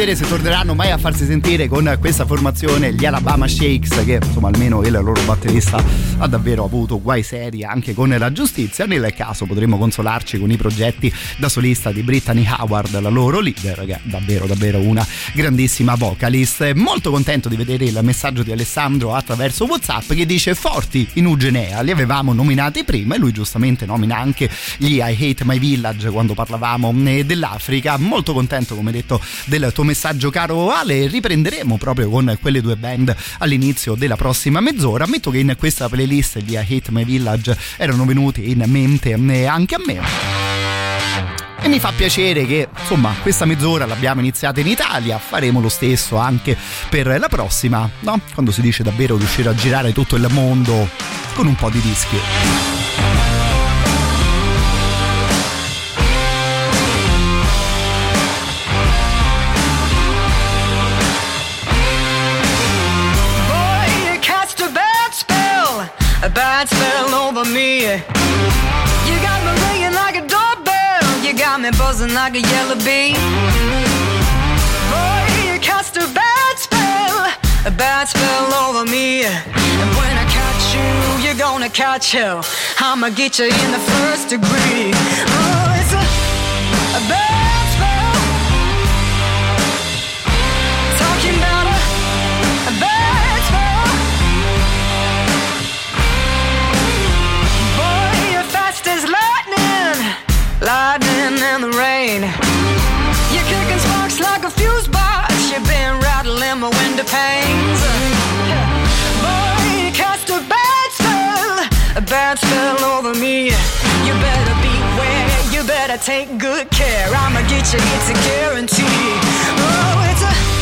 vedere se torneranno mai a farsi sentire con questa formazione gli Alabama Shakes che insomma almeno il loro batterista ha davvero avuto guai seri anche con la giustizia. Nel caso potremmo consolarci con i progetti da solista di Brittany Howard la loro leader che è davvero davvero una grandissima vocalist. Molto contento di vedere il messaggio di Alessandro attraverso Whatsapp che dice forti in Ugenea li avevamo nominati prima e lui giustamente nomina anche gli I Hate My Village quando parlavamo eh, dell'Africa. Molto contento come detto del tuo messaggio caro Ale riprenderemo proprio con quelle due band all'inizio della prossima mezz'ora ammetto che in questa playlist I Hate My Village erano venuti in mente anche a me e mi fa piacere che insomma questa mezz'ora l'abbiamo iniziata in Italia, faremo lo stesso anche per la prossima, no? Quando si dice davvero riuscire a girare tutto il mondo con un po' di dischi. Me buzzing like a yellow bee. Boy, you cast a bad spell, a bad spell over me. And when I catch you, you're gonna catch hell. I'ma get you in the first degree. Oh, in the rain. You're kicking sparks like a fuse box. You've been rattling my window panes. Boy, you cast a bad spell, a bad spell over me. You better beware, you better take good care. I'ma get you, it's a guarantee. Oh, it's a, a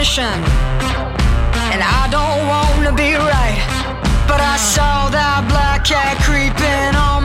and I don't wanna be right. But I saw that black cat creeping on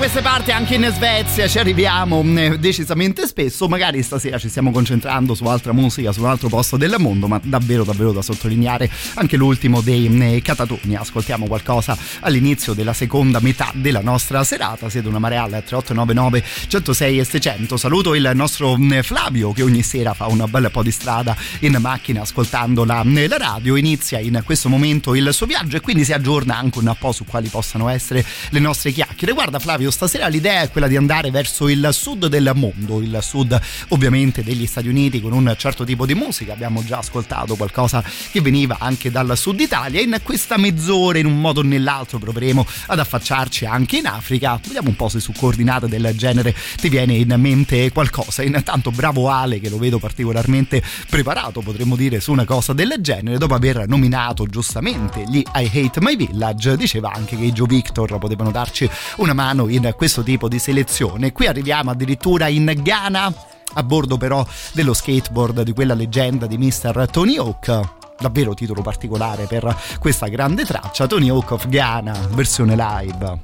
queste parti anche in Svezia ci arriviamo eh, decisamente spesso, magari stasera ci stiamo concentrando su altra musica, su un altro posto del mondo, ma davvero davvero da sottolineare anche l'ultimo dei eh, Catatoni. Ascoltiamo qualcosa all'inizio della seconda metà della nostra serata, siete una marea al 3899 106 e 600. Saluto il nostro eh, Flavio che ogni sera fa un bel po' di strada in macchina ascoltando la, la radio, inizia in questo momento il suo viaggio e quindi si aggiorna anche un po' su quali possano essere le nostre chiacchiere. Guarda Flavio, Flavio, stasera l'idea è quella di andare verso il sud del mondo, il sud ovviamente degli Stati Uniti con un certo tipo di musica. Abbiamo già ascoltato qualcosa che veniva anche dal sud Italia. In questa mezz'ora, in un modo o nell'altro, proveremo ad affacciarci anche in Africa. Vediamo un po' se su coordinate del genere ti viene in mente qualcosa. Intanto bravo Ale che lo vedo particolarmente preparato, potremmo dire, su una cosa del genere. Dopo aver nominato giustamente gli I Hate My Village, diceva anche che i Joe Victor potevano darci una mano in questo tipo di selezione. Qui arriviamo addirittura in Ghana a bordo però dello skateboard di quella leggenda di Mr. Tony Hawk davvero titolo particolare per questa grande traccia Tony Hawk of Ghana versione live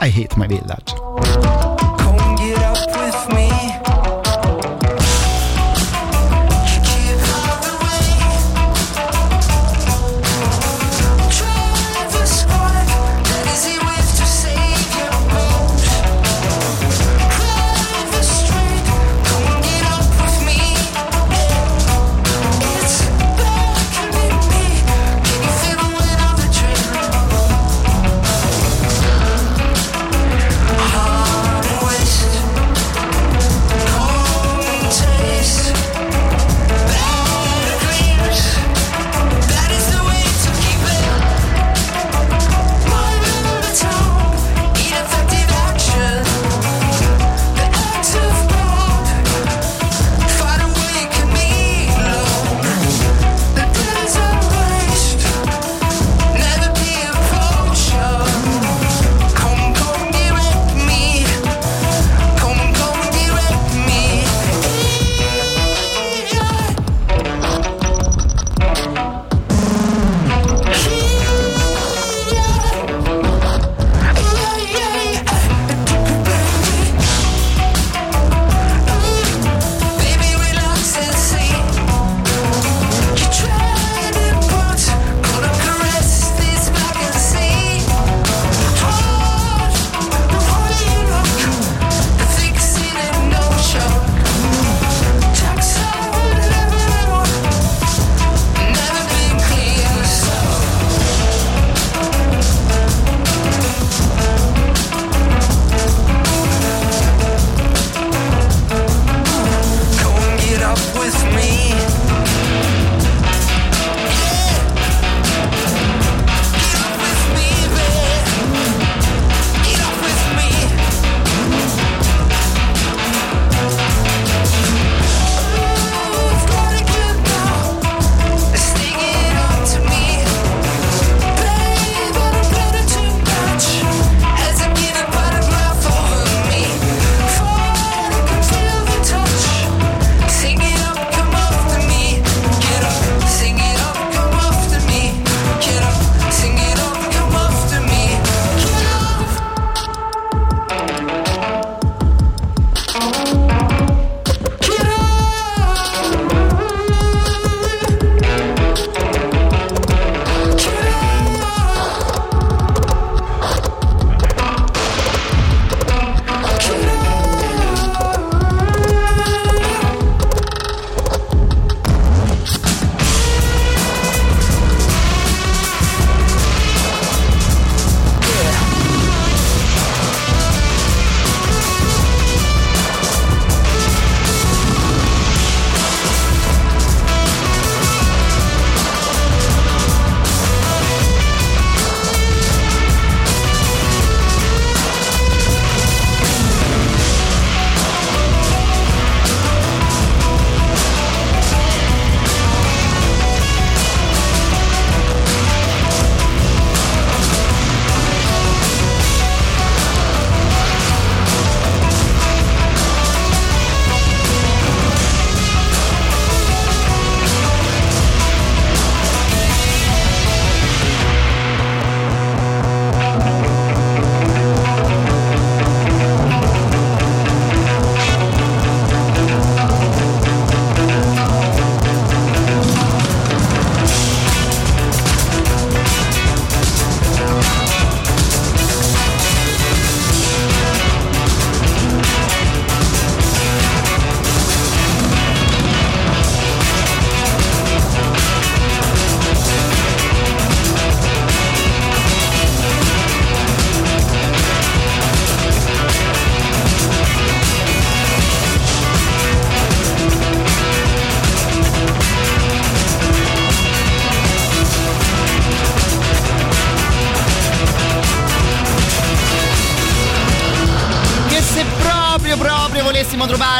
I Hate My Village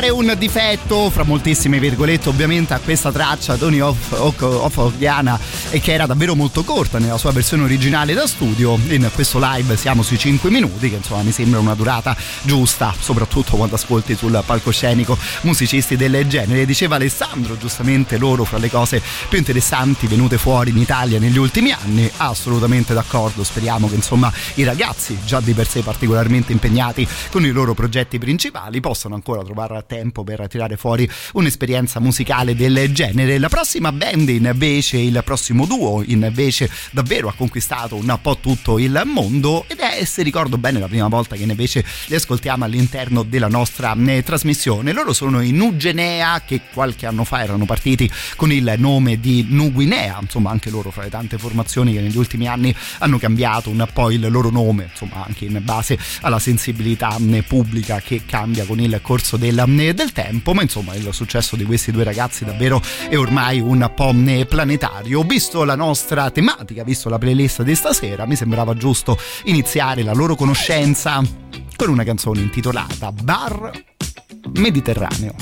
trovare un difetto, fra moltissime virgolette ovviamente, a questa traccia Tony of, of, of Organa e che era davvero molto corta nella sua versione originale da studio, in questo live siamo sui 5 minuti, che insomma mi sembra una durata giusta, soprattutto quando ascolti sul palcoscenico musicisti del genere. Diceva Alessandro, giustamente loro fra le cose più interessanti venute fuori in Italia negli ultimi anni, assolutamente d'accordo, speriamo che insomma i ragazzi, già di per sé particolarmente impegnati con i loro progetti principali, possano ancora trovare tempo per tirare fuori un'esperienza musicale del genere. La prossima band invece, il prossimo duo invece davvero ha conquistato un po' tutto il mondo ed è, se ricordo bene, la prima volta che invece li ascoltiamo all'interno della nostra eh, trasmissione. Loro sono i Nugenea che qualche anno fa erano partiti con il nome di Nuguinea, insomma anche loro fra le tante formazioni che negli ultimi anni hanno cambiato un po' il loro nome, insomma anche in base alla sensibilità eh, pubblica che cambia con il corso del, eh, del tempo, ma insomma il successo di questi due ragazzi davvero è ormai un po' planetario. Visto la nostra tematica, visto la playlist di stasera, mi sembrava giusto iniziare la loro conoscenza con una canzone intitolata Bar Mediterraneo.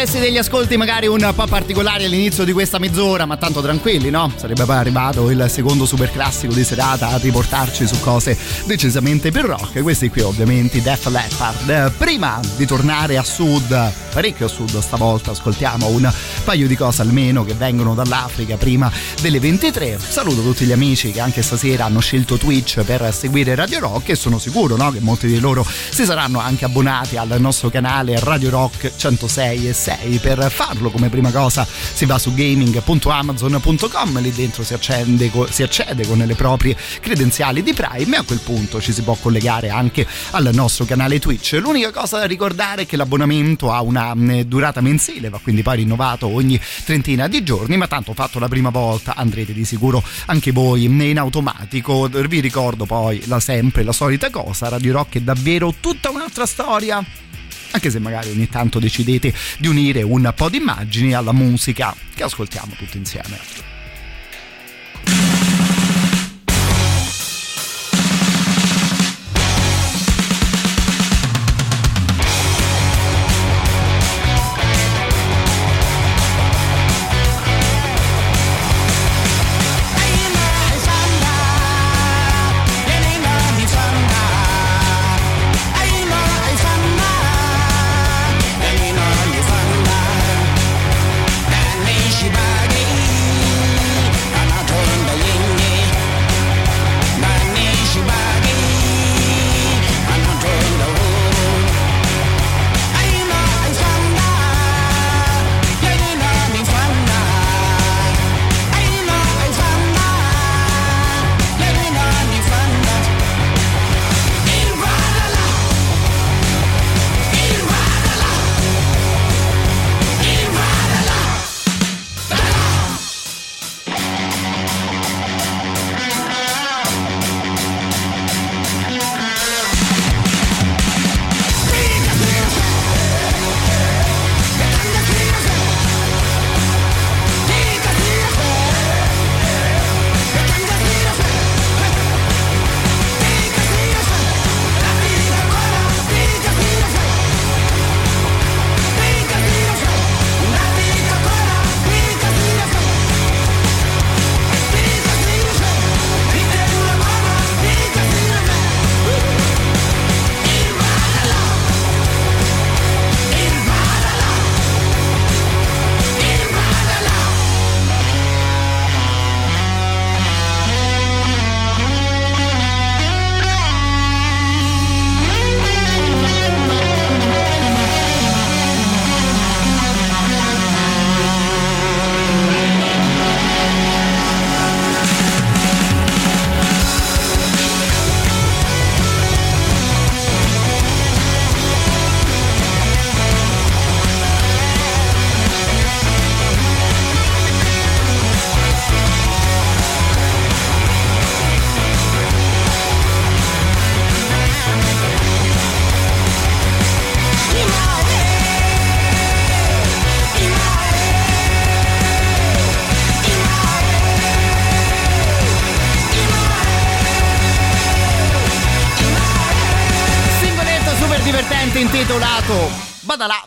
Concessi degli ascolti magari un po' particolari all'inizio di questa mezz'ora, ma tanto tranquilli, no? Sarebbe poi arrivato il secondo super classico di serata a riportarci su cose decisamente più rock. Questi qui ovviamente Def Leppard. Prima di tornare a sud, parecchio a sud stavolta, ascoltiamo un paio di cose almeno che vengono dall'Africa prima delle 23. Saluto tutti gli amici che anche stasera hanno scelto Twitch per seguire Radio Rock e sono sicuro no, che molti di loro si saranno anche abbonati al nostro canale Radio Rock 106 e 6. Per farlo come prima cosa si va su gaming.amazon.com, lì dentro si accende, si accede con le proprie credenziali di Prime e a quel punto ci si può collegare anche al nostro canale Twitch. L'unica cosa da ricordare è che l'abbonamento ha una mh, durata mensile, va quindi poi rinnovato ogni trentina di giorni, ma tanto fatto la prima volta andrete di sicuro anche voi in automatico. Vi ricordo poi la sempre la solita cosa, Radio Rock è davvero tutta un'altra storia anche se magari ogni tanto decidete di unire un po' di immagini alla musica che ascoltiamo tutti insieme.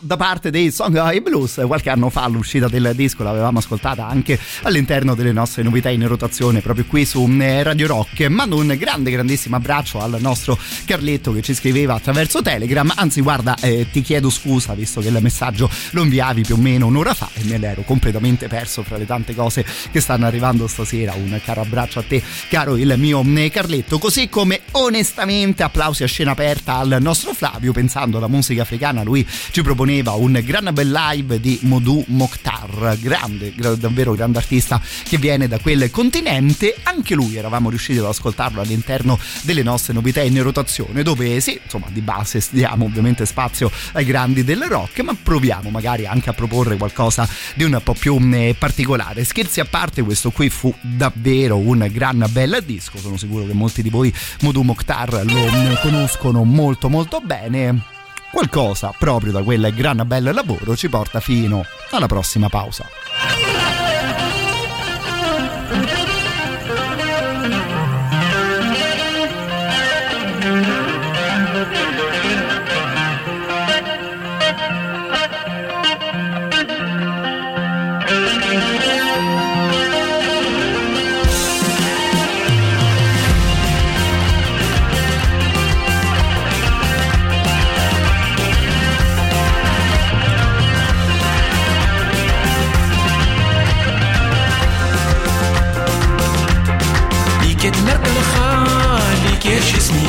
Da parte dei Song High Blues qualche anno fa l'uscita del disco l'avevamo ascoltata anche all'interno delle nostre novità in rotazione proprio qui su eh, Radio Rock. Mando un grande grandissimo abbraccio al nostro Carletto che ci scriveva attraverso Telegram. Anzi guarda eh, ti chiedo scusa visto che il messaggio lo inviavi più o meno un'ora fa e me l'ero completamente perso fra le tante cose che stanno arrivando stasera. Un caro abbraccio a te caro il mio eh, Carletto. Così come onestamente applausi a scena aperta al nostro Flavio pensando alla musica africana lui ci proponeva un gran bel live di Modu Mokhtar, grande, gra- davvero grande artista che viene da quel continente. Anche lui eravamo riusciti ad ascoltarlo all'interno delle nostre novità in rotazione, dove sì, insomma, di base diamo ovviamente spazio ai grandi del rock, ma proviamo magari anche a proporre qualcosa di un po' più eh, particolare. Scherzi a parte, questo qui fu davvero un gran bel disco. Sono sicuro che molti di voi Modu Mokhtar lo eh, conoscono molto molto bene qualcosa proprio da quel gran bel lavoro ci porta fino alla prossima pausa. she's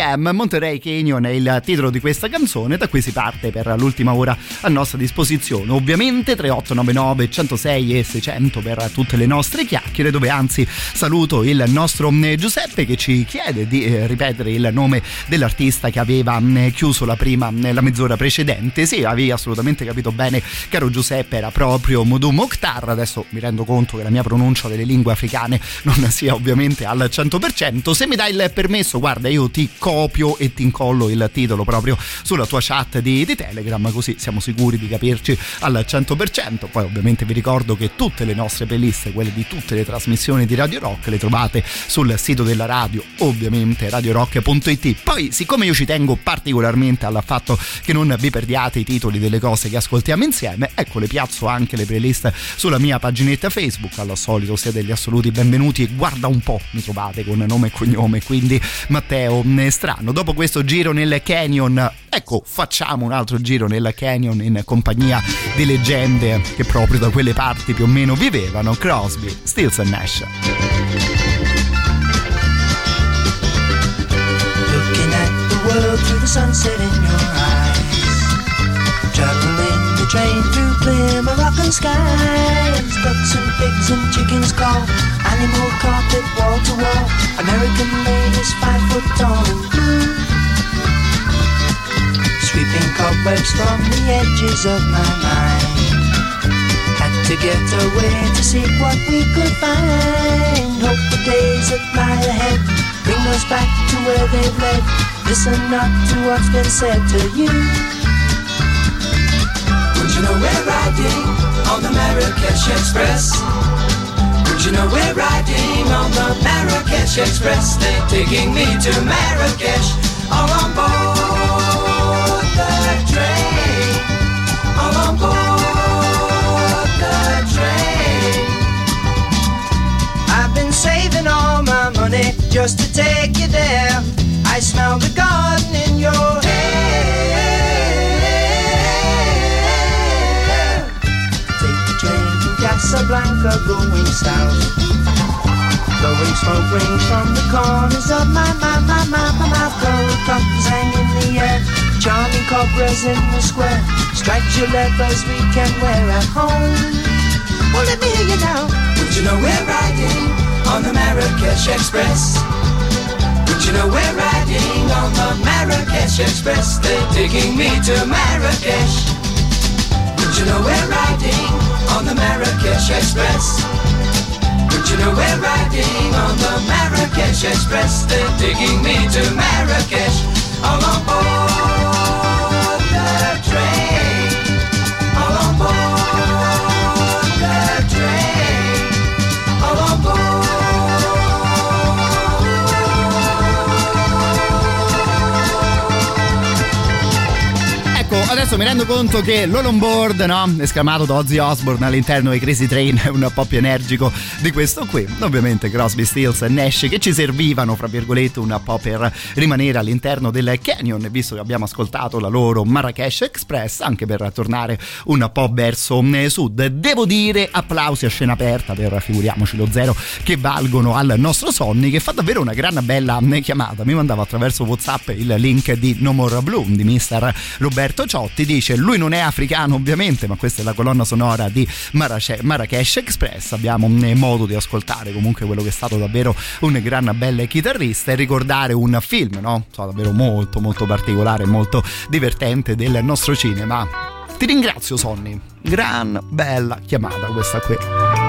Am Monterey Canyon è il titolo di questa canzone da qui si parte per l'ultima ora a nostra disposizione. Ovviamente 3899 106 e 600 per tutte le nostre chiacchiere dove anzi saluto il nostro eh, Giuseppe che ci chiede di eh, ripetere il nome dell'artista che aveva eh, chiuso la prima eh, la mezz'ora precedente. Sì avevi assolutamente capito bene caro Giuseppe era proprio Modu Mokhtar. Adesso mi rendo conto che la mia pronuncia delle lingue africane non sia ovviamente al 100% se mi dai il permesso guarda io ti copio e ti incollo il titolo proprio sulla tua chat di, di Telegram così siamo sicuri di capirci al 100% poi ovviamente vi ricordo che tutte le nostre playlist quelle di tutte le trasmissioni di Radio Rock le trovate sul sito della radio ovviamente radiorock.it poi siccome io ci tengo particolarmente al fatto che non vi perdiate i titoli delle cose che ascoltiamo insieme ecco le piazzo anche le playlist sulla mia paginetta Facebook. Al solito siete degli assoluti benvenuti e guarda un po' mi trovate con nome e cognome. Quindi Matteo strano, dopo questo giro nel canyon, ecco, facciamo un altro giro nel canyon in compagnia di leggende che proprio da quelle parti più o meno vivevano Crosby, Stills e Nash. Traveling the train through clear Moroccan skies. Ducks and pigs and chickens call. Animal carpet wall to wall. American ladies five foot tall and. Sweeping cobwebs from the edges of my mind. Had to get away to see what we could find. Hope the days that lie ahead bring us back to where they've led. Listen not to what's been said to you. Would you know we're riding on the Marrakesh Express? Would you know we're riding on the Marrakesh Express? They're taking me to Marrakesh, all on board the train, all on board the train. I've been saving all my money just to take you there. I smell the garden in your hair. Casablanca going south. Blowing smoke rings from the corners of my, my, my, my, my mouth. Gold buttons hang in the air. Charming cobras in the square. Striped your leathers we can wear at home. Well, let me hear you now. Would you know we're riding on the Marrakesh Express? Would you know we're riding on the Marrakesh Express? They're taking me to Marrakesh. Would you know we're riding on the Marrakesh Express? Would you know we're riding on the Marrakesh Express? They're taking me to Marrakesh. All on board adesso mi rendo conto che l'All on Board, no? Esclamato da Ozzy Osbourne all'interno di Crazy Train è (laughs) un po' più energico di questo qui. Ovviamente Crosby, Stills e Nash che ci servivano, fra virgolette, un po' per rimanere all'interno del Canyon, visto che abbiamo ascoltato la loro Marrakesh Express, anche per tornare un po' verso eh, sud. Devo dire applausi a scena aperta per, figuriamoci, lo zero che valgono al nostro Sonny che fa davvero una gran bella eh, chiamata. Mi mandava attraverso WhatsApp il link di No More Bloom di Mr. Roberto Ciotti. Dice: Lui non è africano, ovviamente, ma questa è la colonna sonora di Marrakesh Express. Abbiamo eh, modo di ascoltare comunque quello che è stato davvero un gran bel chitarrista e ricordare un film, no? So, davvero molto, molto particolare, molto divertente del nostro cinema. Ti ringrazio, Sonny. Gran bella chiamata questa qui.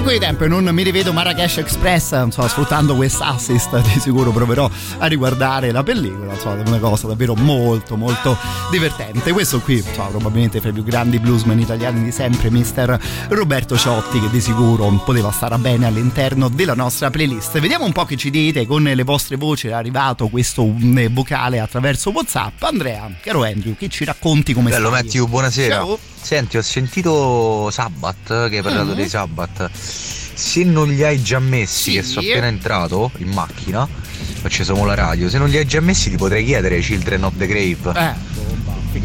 Sacco di tempo e non mi rivedo Marrakesh Express, insomma, sfruttando quest'assist di sicuro proverò a riguardare la pellicola, insomma, è una cosa davvero molto molto divertente. Questo qui, insomma, probabilmente fra i più grandi bluesman italiani di sempre, mister Roberto Ciotti, che di sicuro poteva stare bene all'interno della nostra playlist. Vediamo un po' che ci dite con le vostre voci, è arrivato questo mm, vocale attraverso Whatsapp. Andrea, caro Andrew, che ci racconti come Bello stai? Matthew, buonasera. Ciao. Senti, ho sentito Sabbath che hai parlato Mhm. dei Sabbath. Se non li hai già messi, Sì. che sono appena entrato in macchina, ho acceso la radio, se non li hai già messi ti potrei chiedere Children of the Grave. Eh,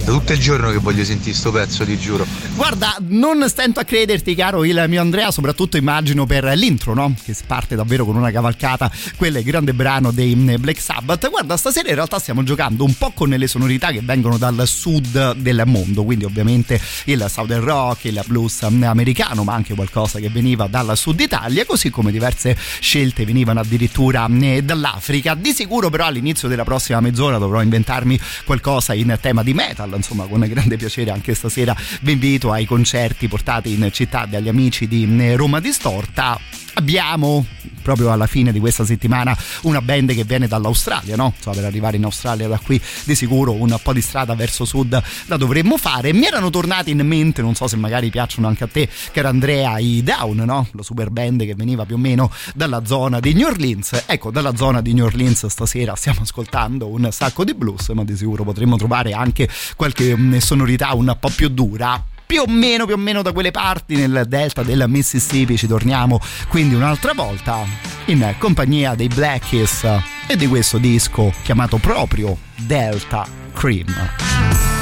Da tutto il giorno che voglio sentire sto pezzo, ti giuro. Guarda, non stento a crederti, caro il mio Andrea, soprattutto immagino per l'intro, no? Che parte davvero con una cavalcata, quel grande brano dei mm, Black Sabbath. Guarda, stasera in realtà stiamo giocando un po' con le sonorità che vengono dal sud del mondo, quindi ovviamente il Southern Rock, il blues mm, americano, ma anche qualcosa che veniva dal sud Italia, così come diverse scelte venivano addirittura mm, dall'Africa. Di sicuro però all'inizio della prossima mezz'ora dovrò inventarmi qualcosa in tema di metal, insomma con grande piacere anche stasera vi invito ai concerti portati in città dagli amici di eh, Roma Distorta. Abbiamo proprio alla fine di questa settimana una band che viene dall'Australia, no? Insomma, per arrivare in Australia da qui di sicuro un po' di strada verso sud la dovremmo fare. Mi erano tornati in mente, non so se magari piacciono anche a te, caro Andrea, i Down, no? La super band che veniva più o meno dalla zona di New Orleans. Ecco, dalla zona di New Orleans stasera stiamo ascoltando un sacco di blues, ma di sicuro potremmo trovare anche qualche mm, sonorità un po' più dura più o meno, più o meno da quelle parti nel delta del Mississippi ci torniamo quindi un'altra volta in compagnia dei Black Keys e di questo disco chiamato proprio Delta Cream.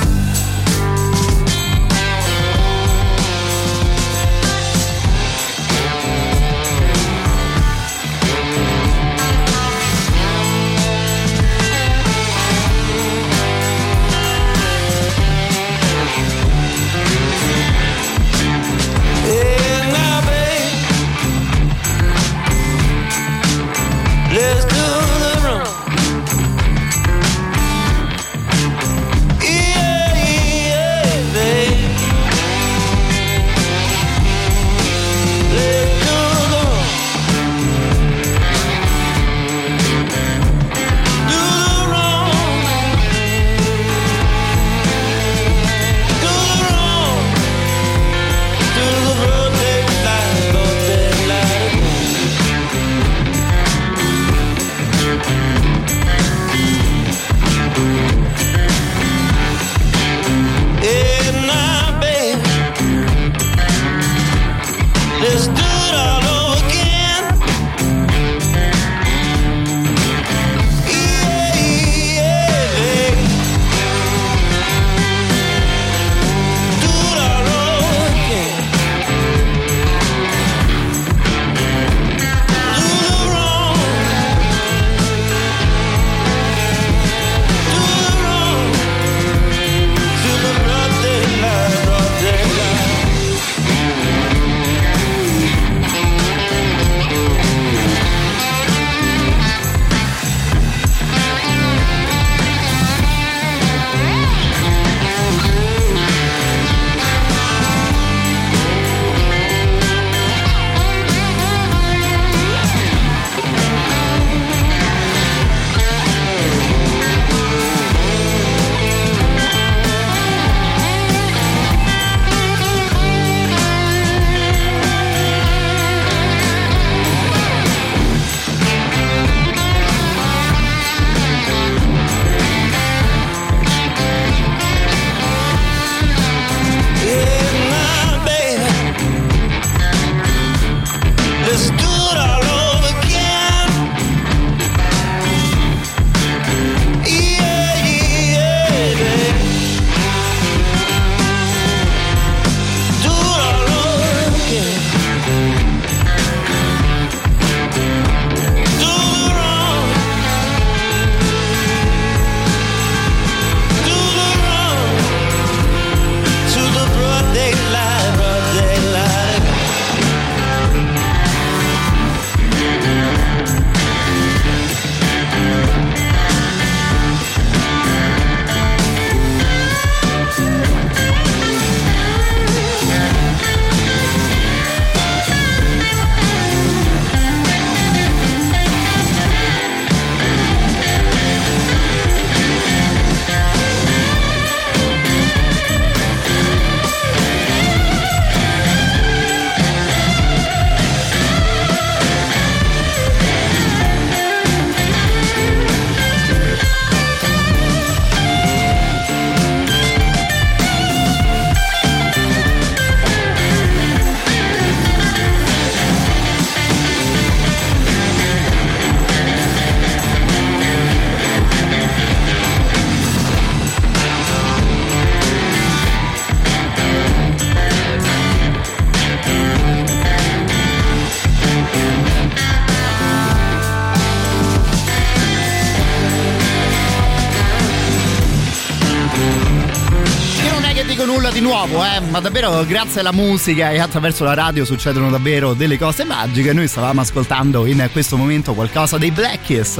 Davvero grazie alla musica e attraverso la radio succedono davvero delle cose magiche. Noi stavamo ascoltando in questo momento qualcosa dei Black Kiss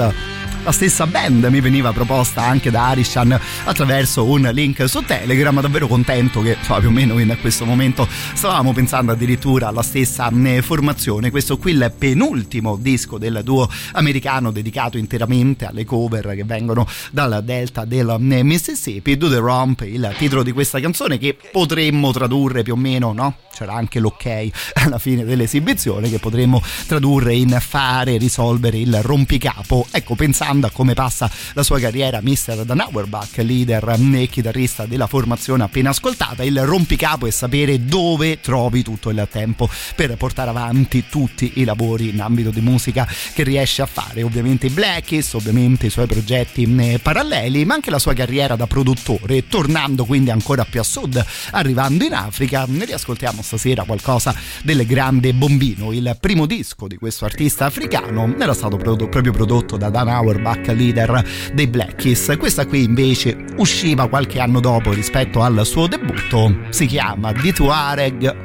la stessa band mi veniva proposta anche da Arishan attraverso un link su Telegram davvero contento che insomma, più o meno in questo momento stavamo pensando addirittura alla stessa eh, formazione. Questo qui il penultimo disco del duo americano dedicato interamente alle cover che vengono dal delta del eh, Mississippi. Do the Romp il titolo di questa canzone che potremmo tradurre più o meno no? c'era anche l'ok alla fine dell'esibizione che potremmo tradurre in fare risolvere il rompicapo. Ecco pensando a come passa la sua carriera Mr. Dan Auerbach leader e chitarrista della formazione appena ascoltata il rompicapo è sapere dove trovi tutto il tempo per portare avanti tutti i lavori in ambito di musica che riesce a fare. Ovviamente i Blackies ovviamente i suoi progetti eh, paralleli ma anche la sua carriera da produttore. Tornando quindi ancora più a sud arrivando in Africa ne riascoltiamo stasera qualcosa del grande bombino. Il primo disco di questo artista africano era stato proprio prodotto da Dan Auerbach leader dei Black Keys. Questa qui invece usciva qualche anno dopo rispetto al suo debutto. Si chiama The Tuareg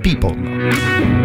People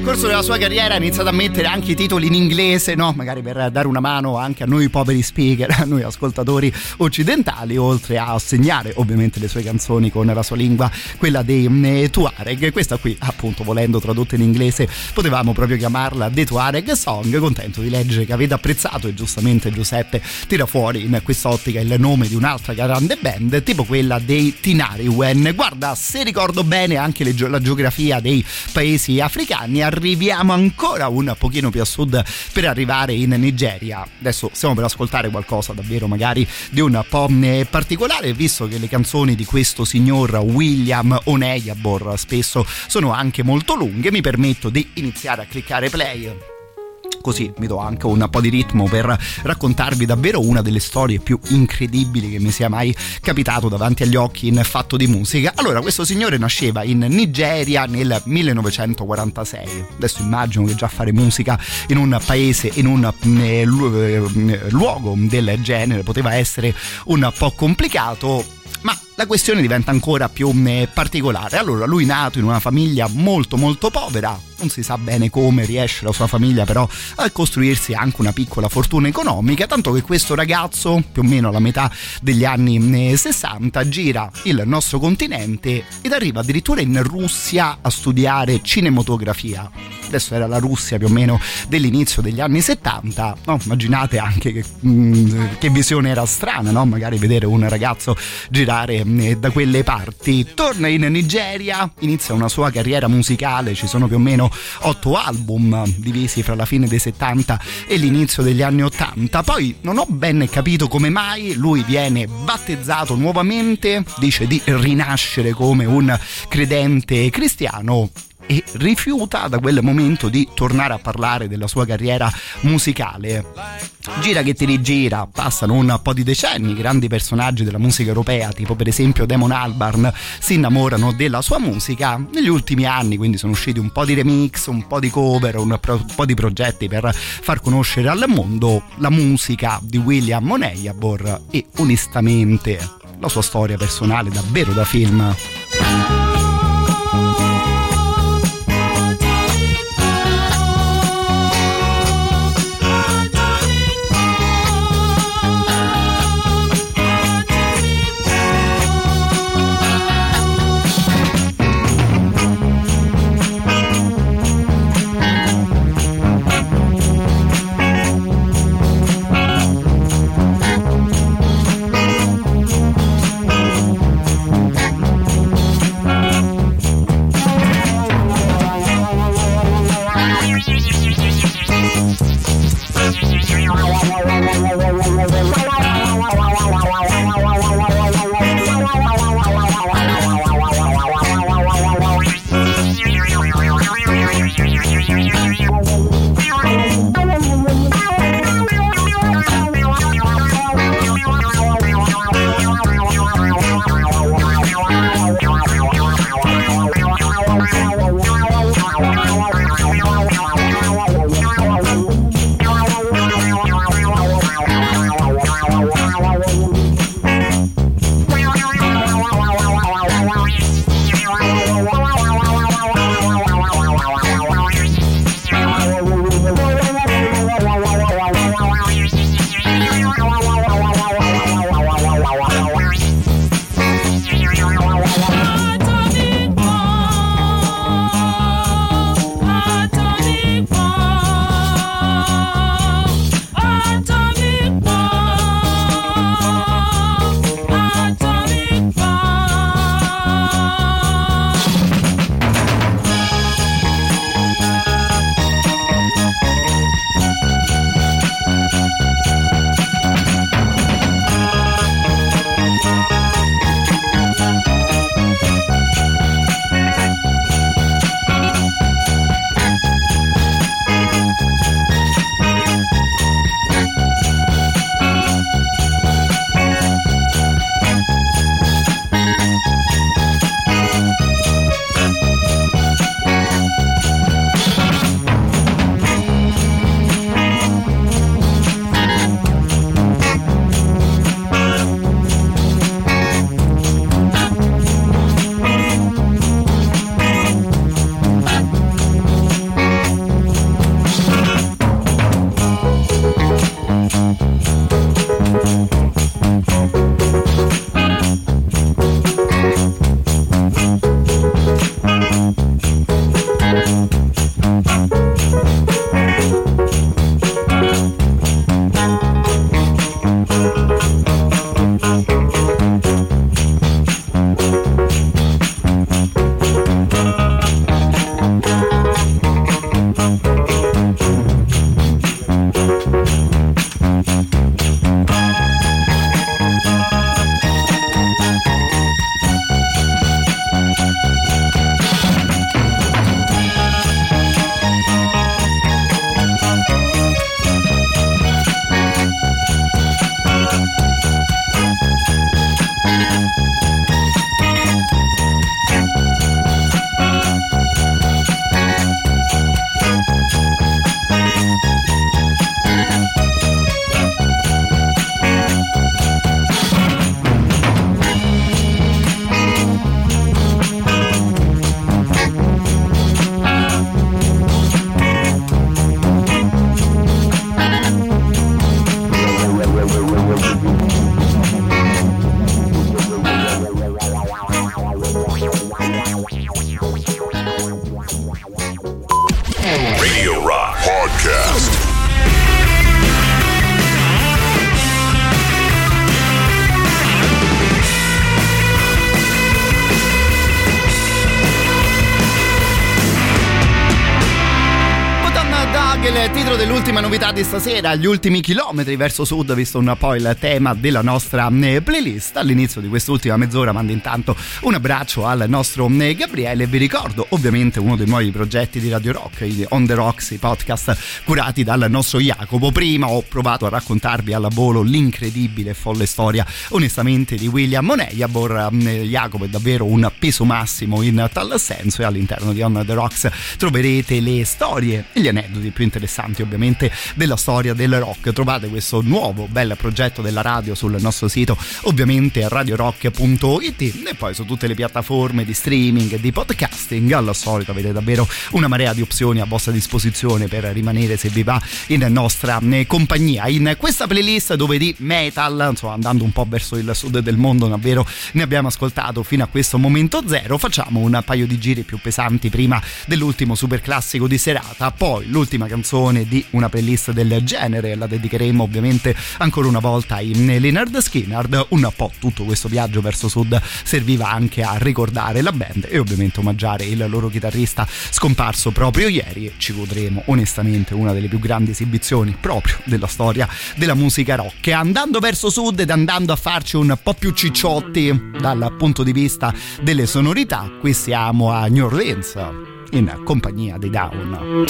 nel corso della sua carriera ha iniziato a mettere anche i titoli in inglese, no? Magari per dare una mano anche a noi poveri speaker, (laughs) a noi ascoltatori occidentali, oltre a segnare ovviamente le sue canzoni con la sua lingua, quella dei mm, Tuareg. Questa qui, appunto, volendo tradotta in inglese, potevamo proprio chiamarla The Tuareg Song. Contento di leggere che avete apprezzato e giustamente Giuseppe tira fuori in quest'ottica il nome di un'altra grande band, tipo quella dei Tinariwen. Guarda, se ricordo bene anche le, la geografia dei paesi africani, arriviamo ancora un pochino più a sud per arrivare in Nigeria. Adesso stiamo per ascoltare qualcosa davvero magari di un po' eh, particolare, visto che le canzoni di questo signor William Oneyabor spesso sono anche molto lunghe, mi permetto di iniziare a cliccare play così mi do anche un po' di ritmo per raccontarvi davvero una delle storie più incredibili che mi sia mai capitato davanti agli occhi in fatto di musica. Allora, questo signore nasceva in Nigeria nel 1946. Adesso immagino che già fare musica in un paese, in un eh, eh, luogo del genere poteva essere un po' complicato, ma la questione diventa ancora più eh, particolare. Allora, lui nato in una famiglia molto molto povera, non si sa bene come riesce la sua famiglia però a costruirsi anche una piccola fortuna economica, tanto che questo ragazzo, più o meno alla metà degli anni 60, gira il nostro continente ed arriva addirittura in Russia a studiare cinematografia. Adesso era la Russia più o meno dell'inizio degli anni 70, no? immaginate anche che, mh, che visione era strana, no? magari vedere un ragazzo girare mh, da quelle parti. Torna in Nigeria, inizia una sua carriera musicale, ci sono più o meno otto album divisi fra la fine dei 70 e l'inizio degli anni 80. Poi non ho ben capito come mai lui viene battezzato nuovamente, dice di rinascere come un credente cristiano e rifiuta da quel momento di tornare a parlare della sua carriera musicale. Gira che ti rigira, passano un po' di decenni, grandi personaggi della musica europea, tipo per esempio Damon Albarn, si innamorano della sua musica. Negli ultimi anni quindi sono usciti un po' di remix, un po' di cover, un po' di progetti per far conoscere al mondo la musica di William Moneyabor e onestamente la sua storia personale davvero da film. Dell'ultima novità di stasera, gli ultimi chilometri verso sud, visto un po' il tema della nostra eh, playlist. All'inizio di quest'ultima mezz'ora mando intanto un abbraccio al nostro eh, Gabriele vi ricordo ovviamente uno dei nuovi progetti di Radio Rock, i On The Rocks, i podcast curati dal nostro Jacopo. Prima ho provato a raccontarvi alla volo l'incredibile e folle storia onestamente di William Moneyabor. Eh, Jacopo è davvero un peso massimo in tal senso e all'interno di On The Rocks troverete le storie e gli aneddoti più interessanti ovviamente della storia del rock. Trovate questo nuovo bel progetto della radio sul nostro sito ovviamente radiorock.it e poi su tutte le piattaforme di streaming e di podcasting. Al solito avete davvero una marea di opzioni a vostra disposizione per rimanere se vi va in nostra eh, compagnia. In questa playlist dove di metal, insomma andando un po' verso il sud del mondo davvero ne abbiamo ascoltato fino a questo momento zero, facciamo un paio di giri più pesanti prima dell'ultimo super classico di serata, poi l'ultima canzone di una playlist del genere la dedicheremo ovviamente ancora una volta ai Leonard Skinner, un po' tutto questo viaggio verso sud serviva anche a ricordare la band e ovviamente omaggiare il loro chitarrista scomparso proprio ieri, ci godremo onestamente una delle più grandi esibizioni proprio della storia della musica rock, andando verso sud ed andando a farci un po' più cicciotti dal punto di vista delle sonorità, qui siamo a New Orleans in compagnia dei Down.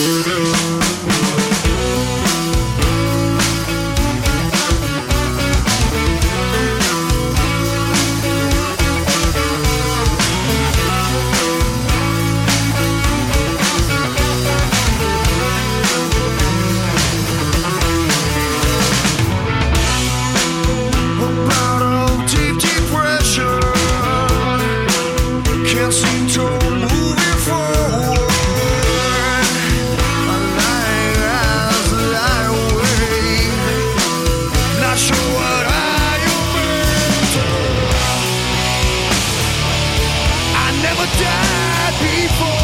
Before.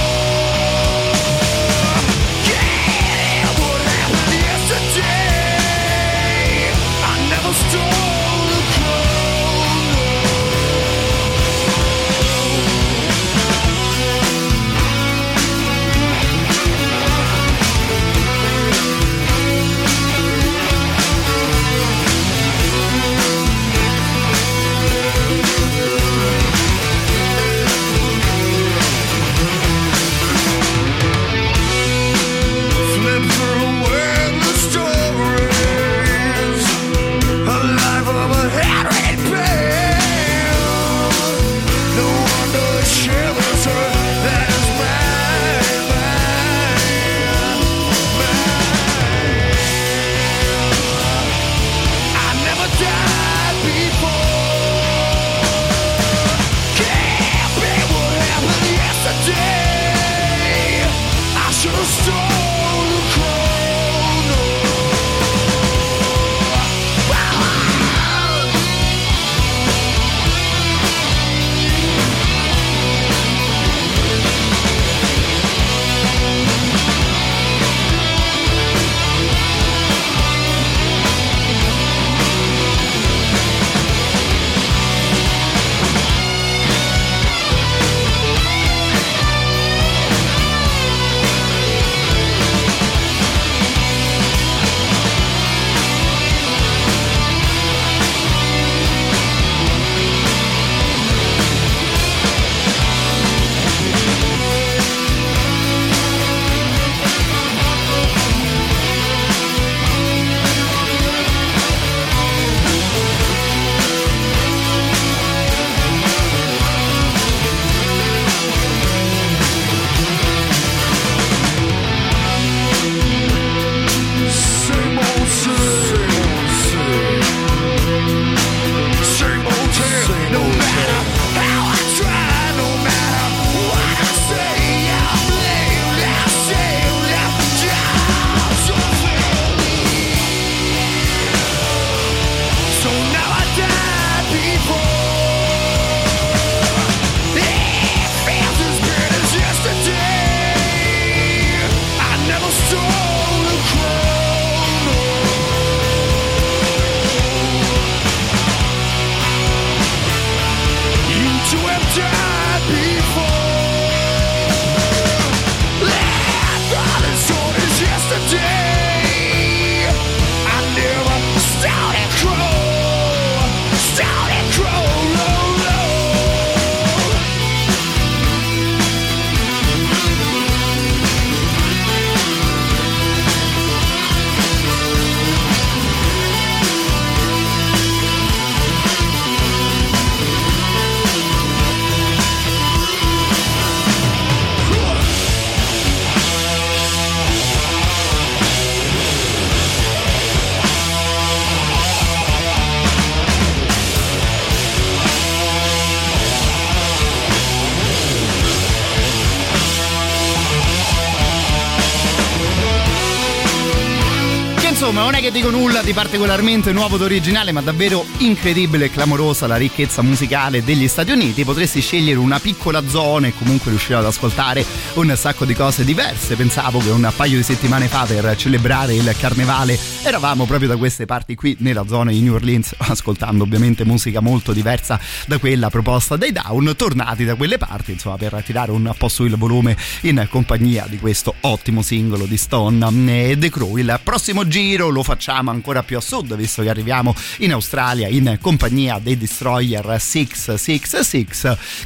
Particolarmente nuovo ed originale, ma davvero incredibile e clamorosa la ricchezza musicale degli Stati Uniti. Potresti scegliere una piccola zona e comunque riuscire ad ascoltare un sacco di cose diverse. Pensavo che un paio di settimane fa per celebrare il carnevale eravamo proprio da queste parti qui nella zona di New Orleans, (laughs) ascoltando ovviamente musica molto diversa da quella proposta dai Down, tornati da quelle parti, insomma, per tirare un po' su il volume in compagnia di questo ottimo singolo di Stone e The Crow. Il prossimo giro lo facciamo ancora più a sud, visto che arriviamo in Australia in compagnia dei Destroyer 666,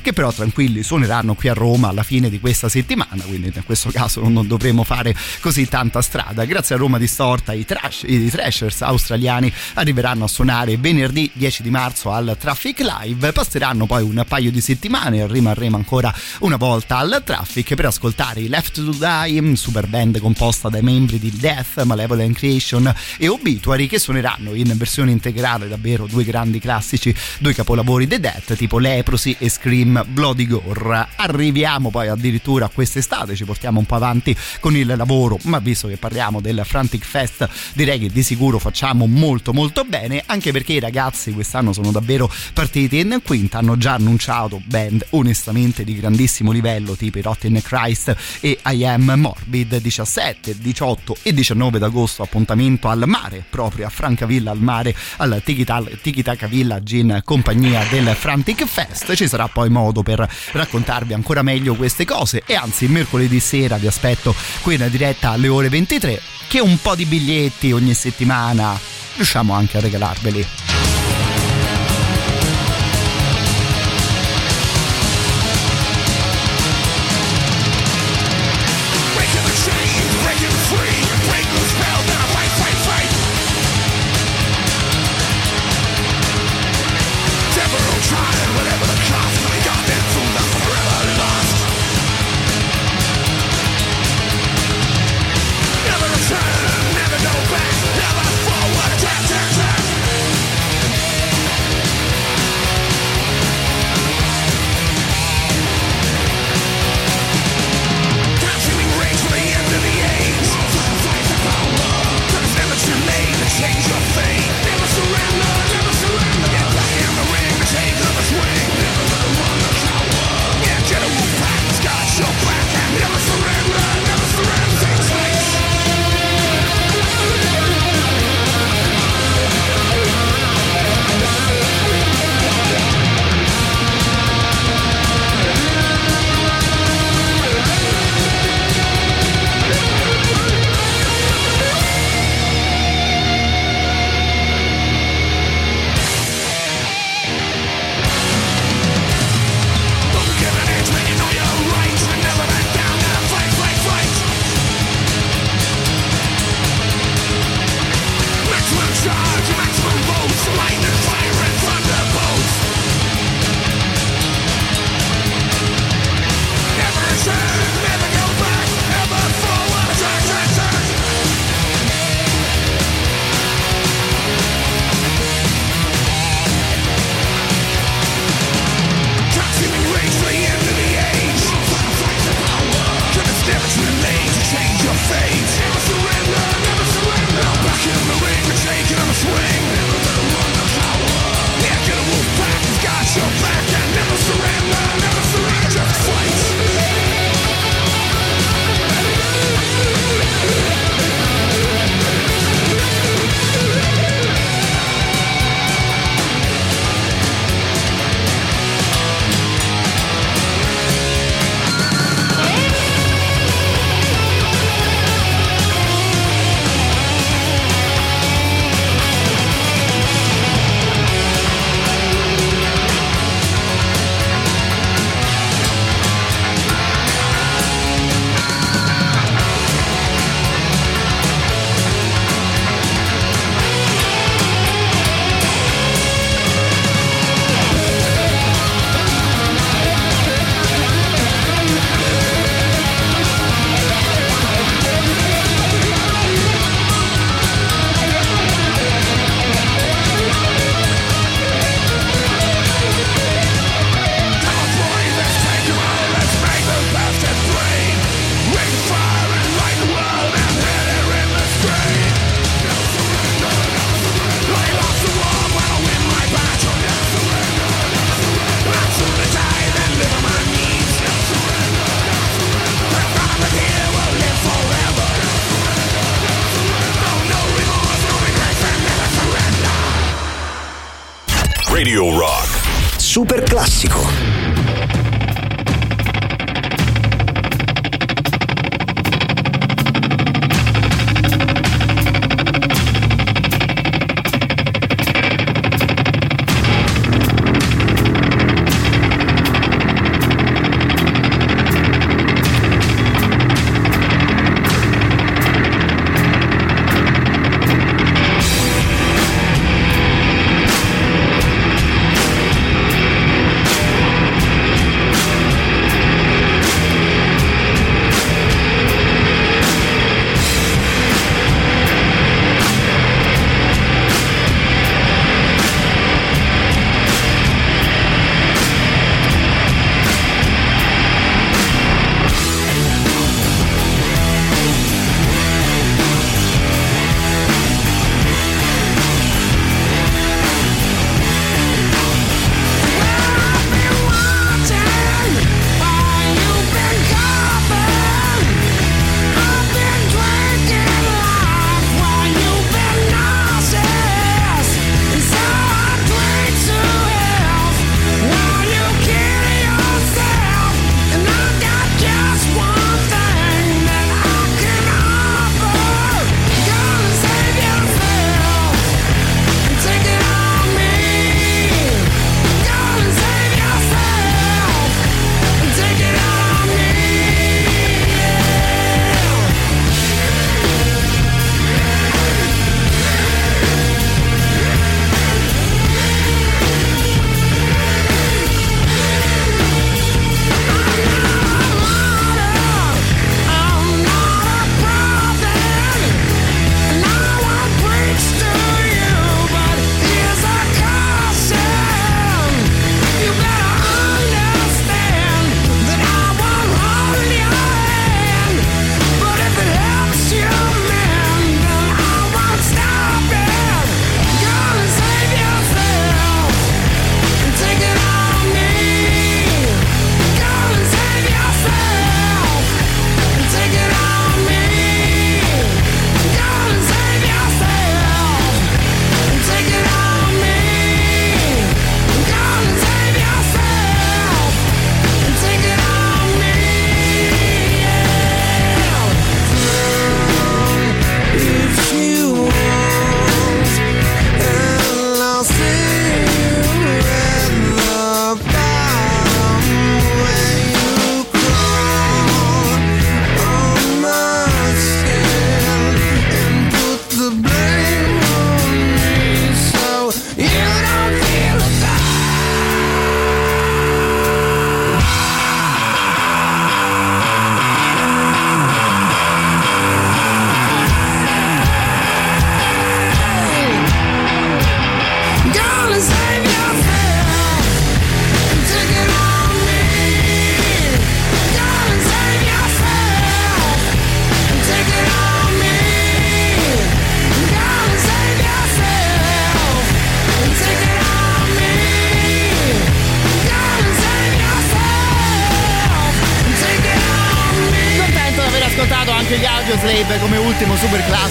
che però tranquilli suoneranno qui a Roma alla fine di questa settimana, quindi in questo caso non dovremo fare così tanta strada. Grazie a Roma Distorta i, trash, i Thrashers australiani arriveranno a suonare venerdì 10 di marzo al Traffic Live, passeranno poi un paio di settimane e rimarremo ancora una volta al Traffic per ascoltare i Left to Die, super band composta dai membri di Death, Malevolent Creation e Obituary che suoneranno in versione integrale davvero due grandi classici, due capolavori dei Death tipo Leprosy e Scream Bloody Gore. Arriviamo poi addirittura a quest'estate, ci portiamo un po' avanti con il lavoro, ma visto che parliamo del Frantic Fest direi che di sicuro facciamo molto molto bene, anche perché i ragazzi quest'anno sono davvero partiti in quinta, hanno già annunciato band onestamente di grandissimo livello tipo i Rotten Christ e I Am Morbid 17, 18 e 19 d'agosto appuntamento al mare proprio a Francavilla al mare al Tikitaka Village in compagnia del Frantic Fest. Ci sarà poi modo per raccontarvi ancora meglio queste cose. E anzi mercoledì sera vi aspetto qui in diretta alle ore 23 che un po' di biglietti ogni settimana riusciamo anche a regalarveli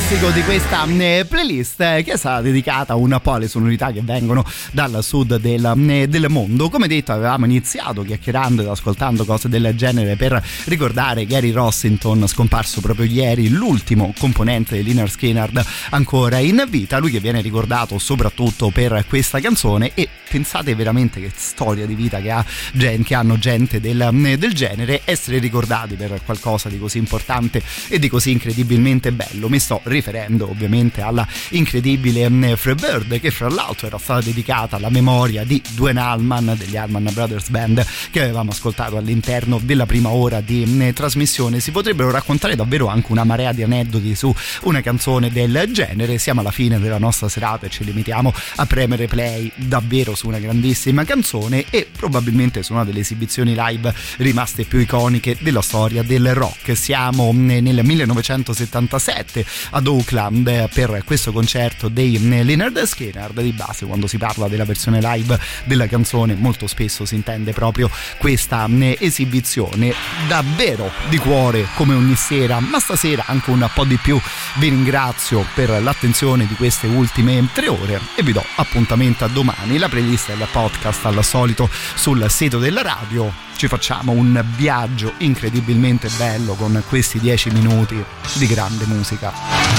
classico di questa eh, playlist eh, che sarà dedicata un po' alle sonorità che vengono dal sud del, eh, del mondo. Come detto avevamo iniziato chiacchierando ed ascoltando cose del genere per ricordare Gary Rossington scomparso proprio ieri, l'ultimo componente dell'Inner Skinner ancora in vita, lui che viene ricordato soprattutto per questa canzone e pensate veramente che storia di vita che, ha, che hanno gente del, del genere, essere ricordati per qualcosa di così importante e di così incredibilmente bello. Mi sto riferendo ovviamente alla incredibile Freebird che fra l'altro era stata dedicata alla memoria di Dwayne Allman degli Allman Brothers Band che avevamo ascoltato all'interno della prima ora di trasmissione. Si potrebbero raccontare davvero anche una marea di aneddoti su una canzone del genere. Siamo alla fine della nostra serata e ci limitiamo a premere play davvero su una grandissima canzone e probabilmente su una delle esibizioni live rimaste più iconiche della storia del rock. Siamo nel 1977 ad Oakland eh, per questo concerto dei eh, Leonard Skinner di base quando si parla della versione live della canzone molto spesso si intende proprio questa eh, esibizione davvero di cuore come ogni sera. Ma stasera anche un po' di più. Vi ringrazio per l'attenzione di queste ultime tre ore e vi do appuntamento a domani. La playlist del podcast al solito sul sito della radio. Ci facciamo un viaggio incredibilmente bello con questi dieci minuti di grande musica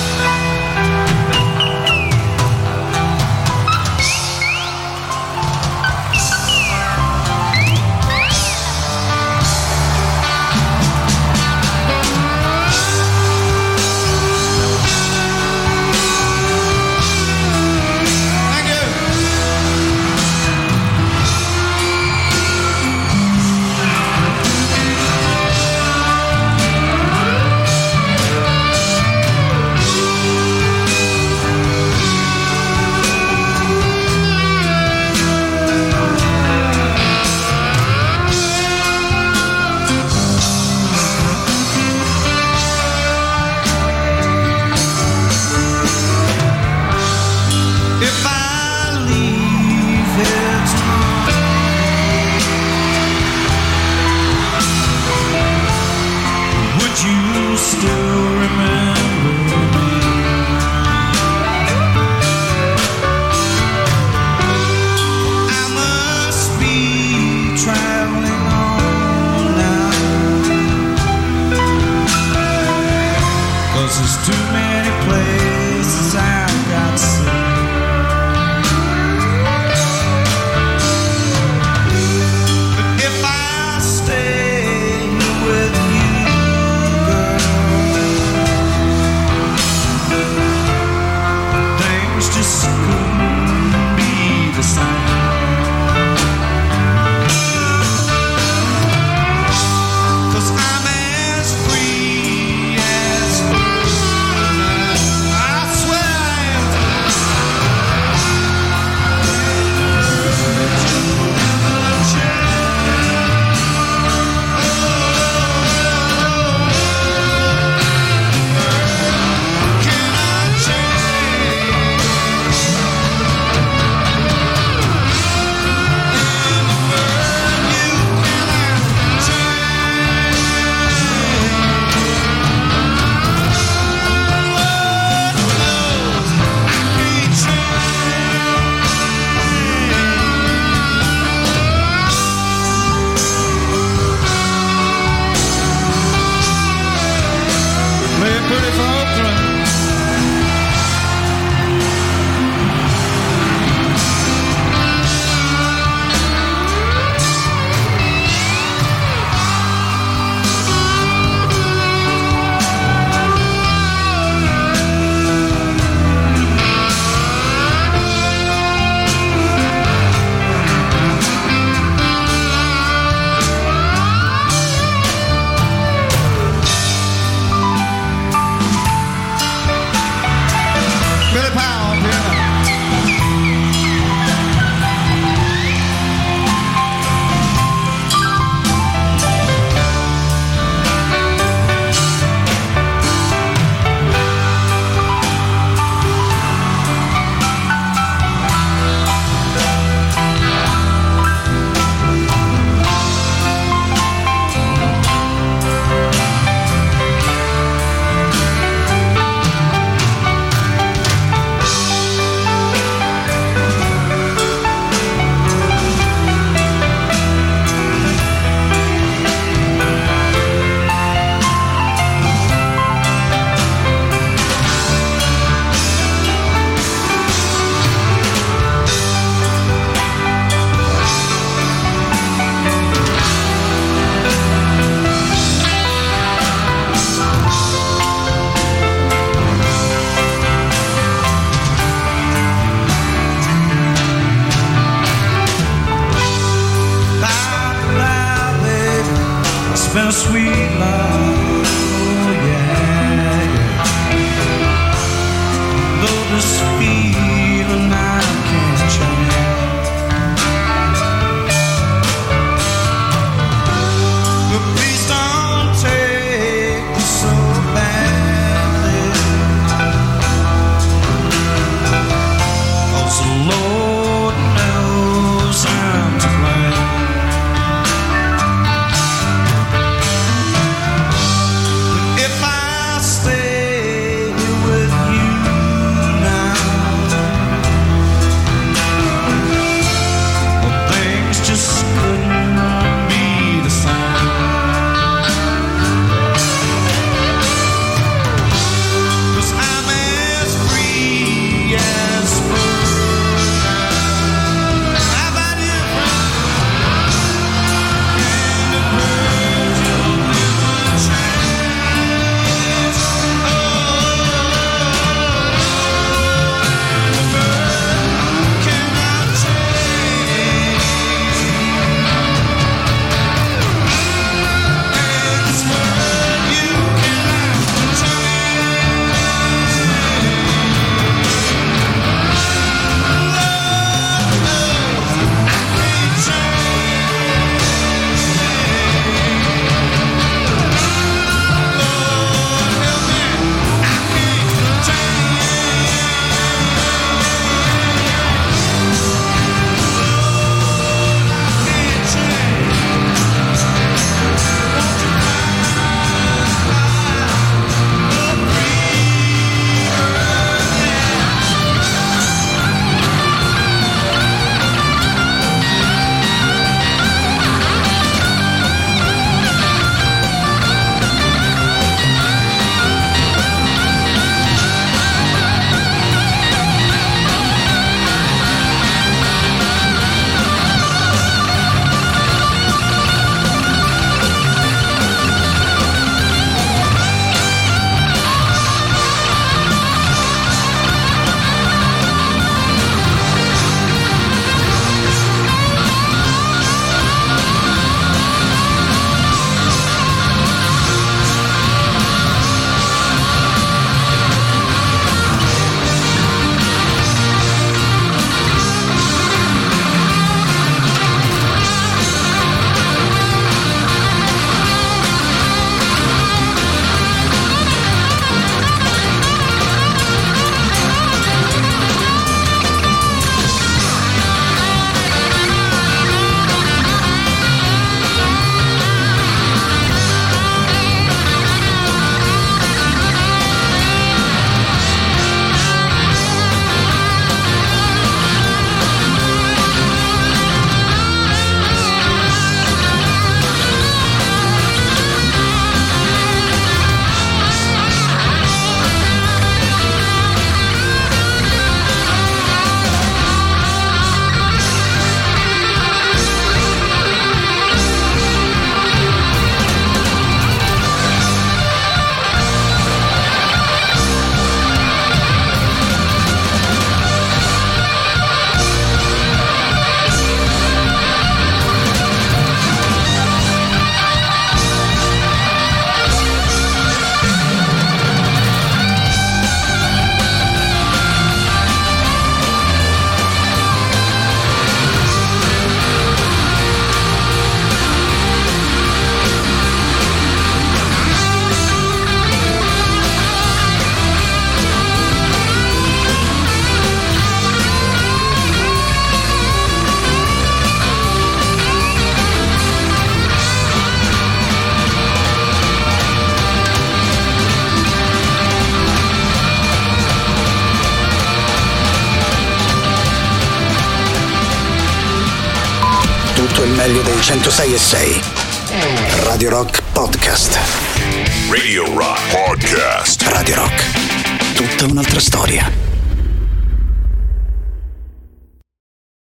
dei 106 e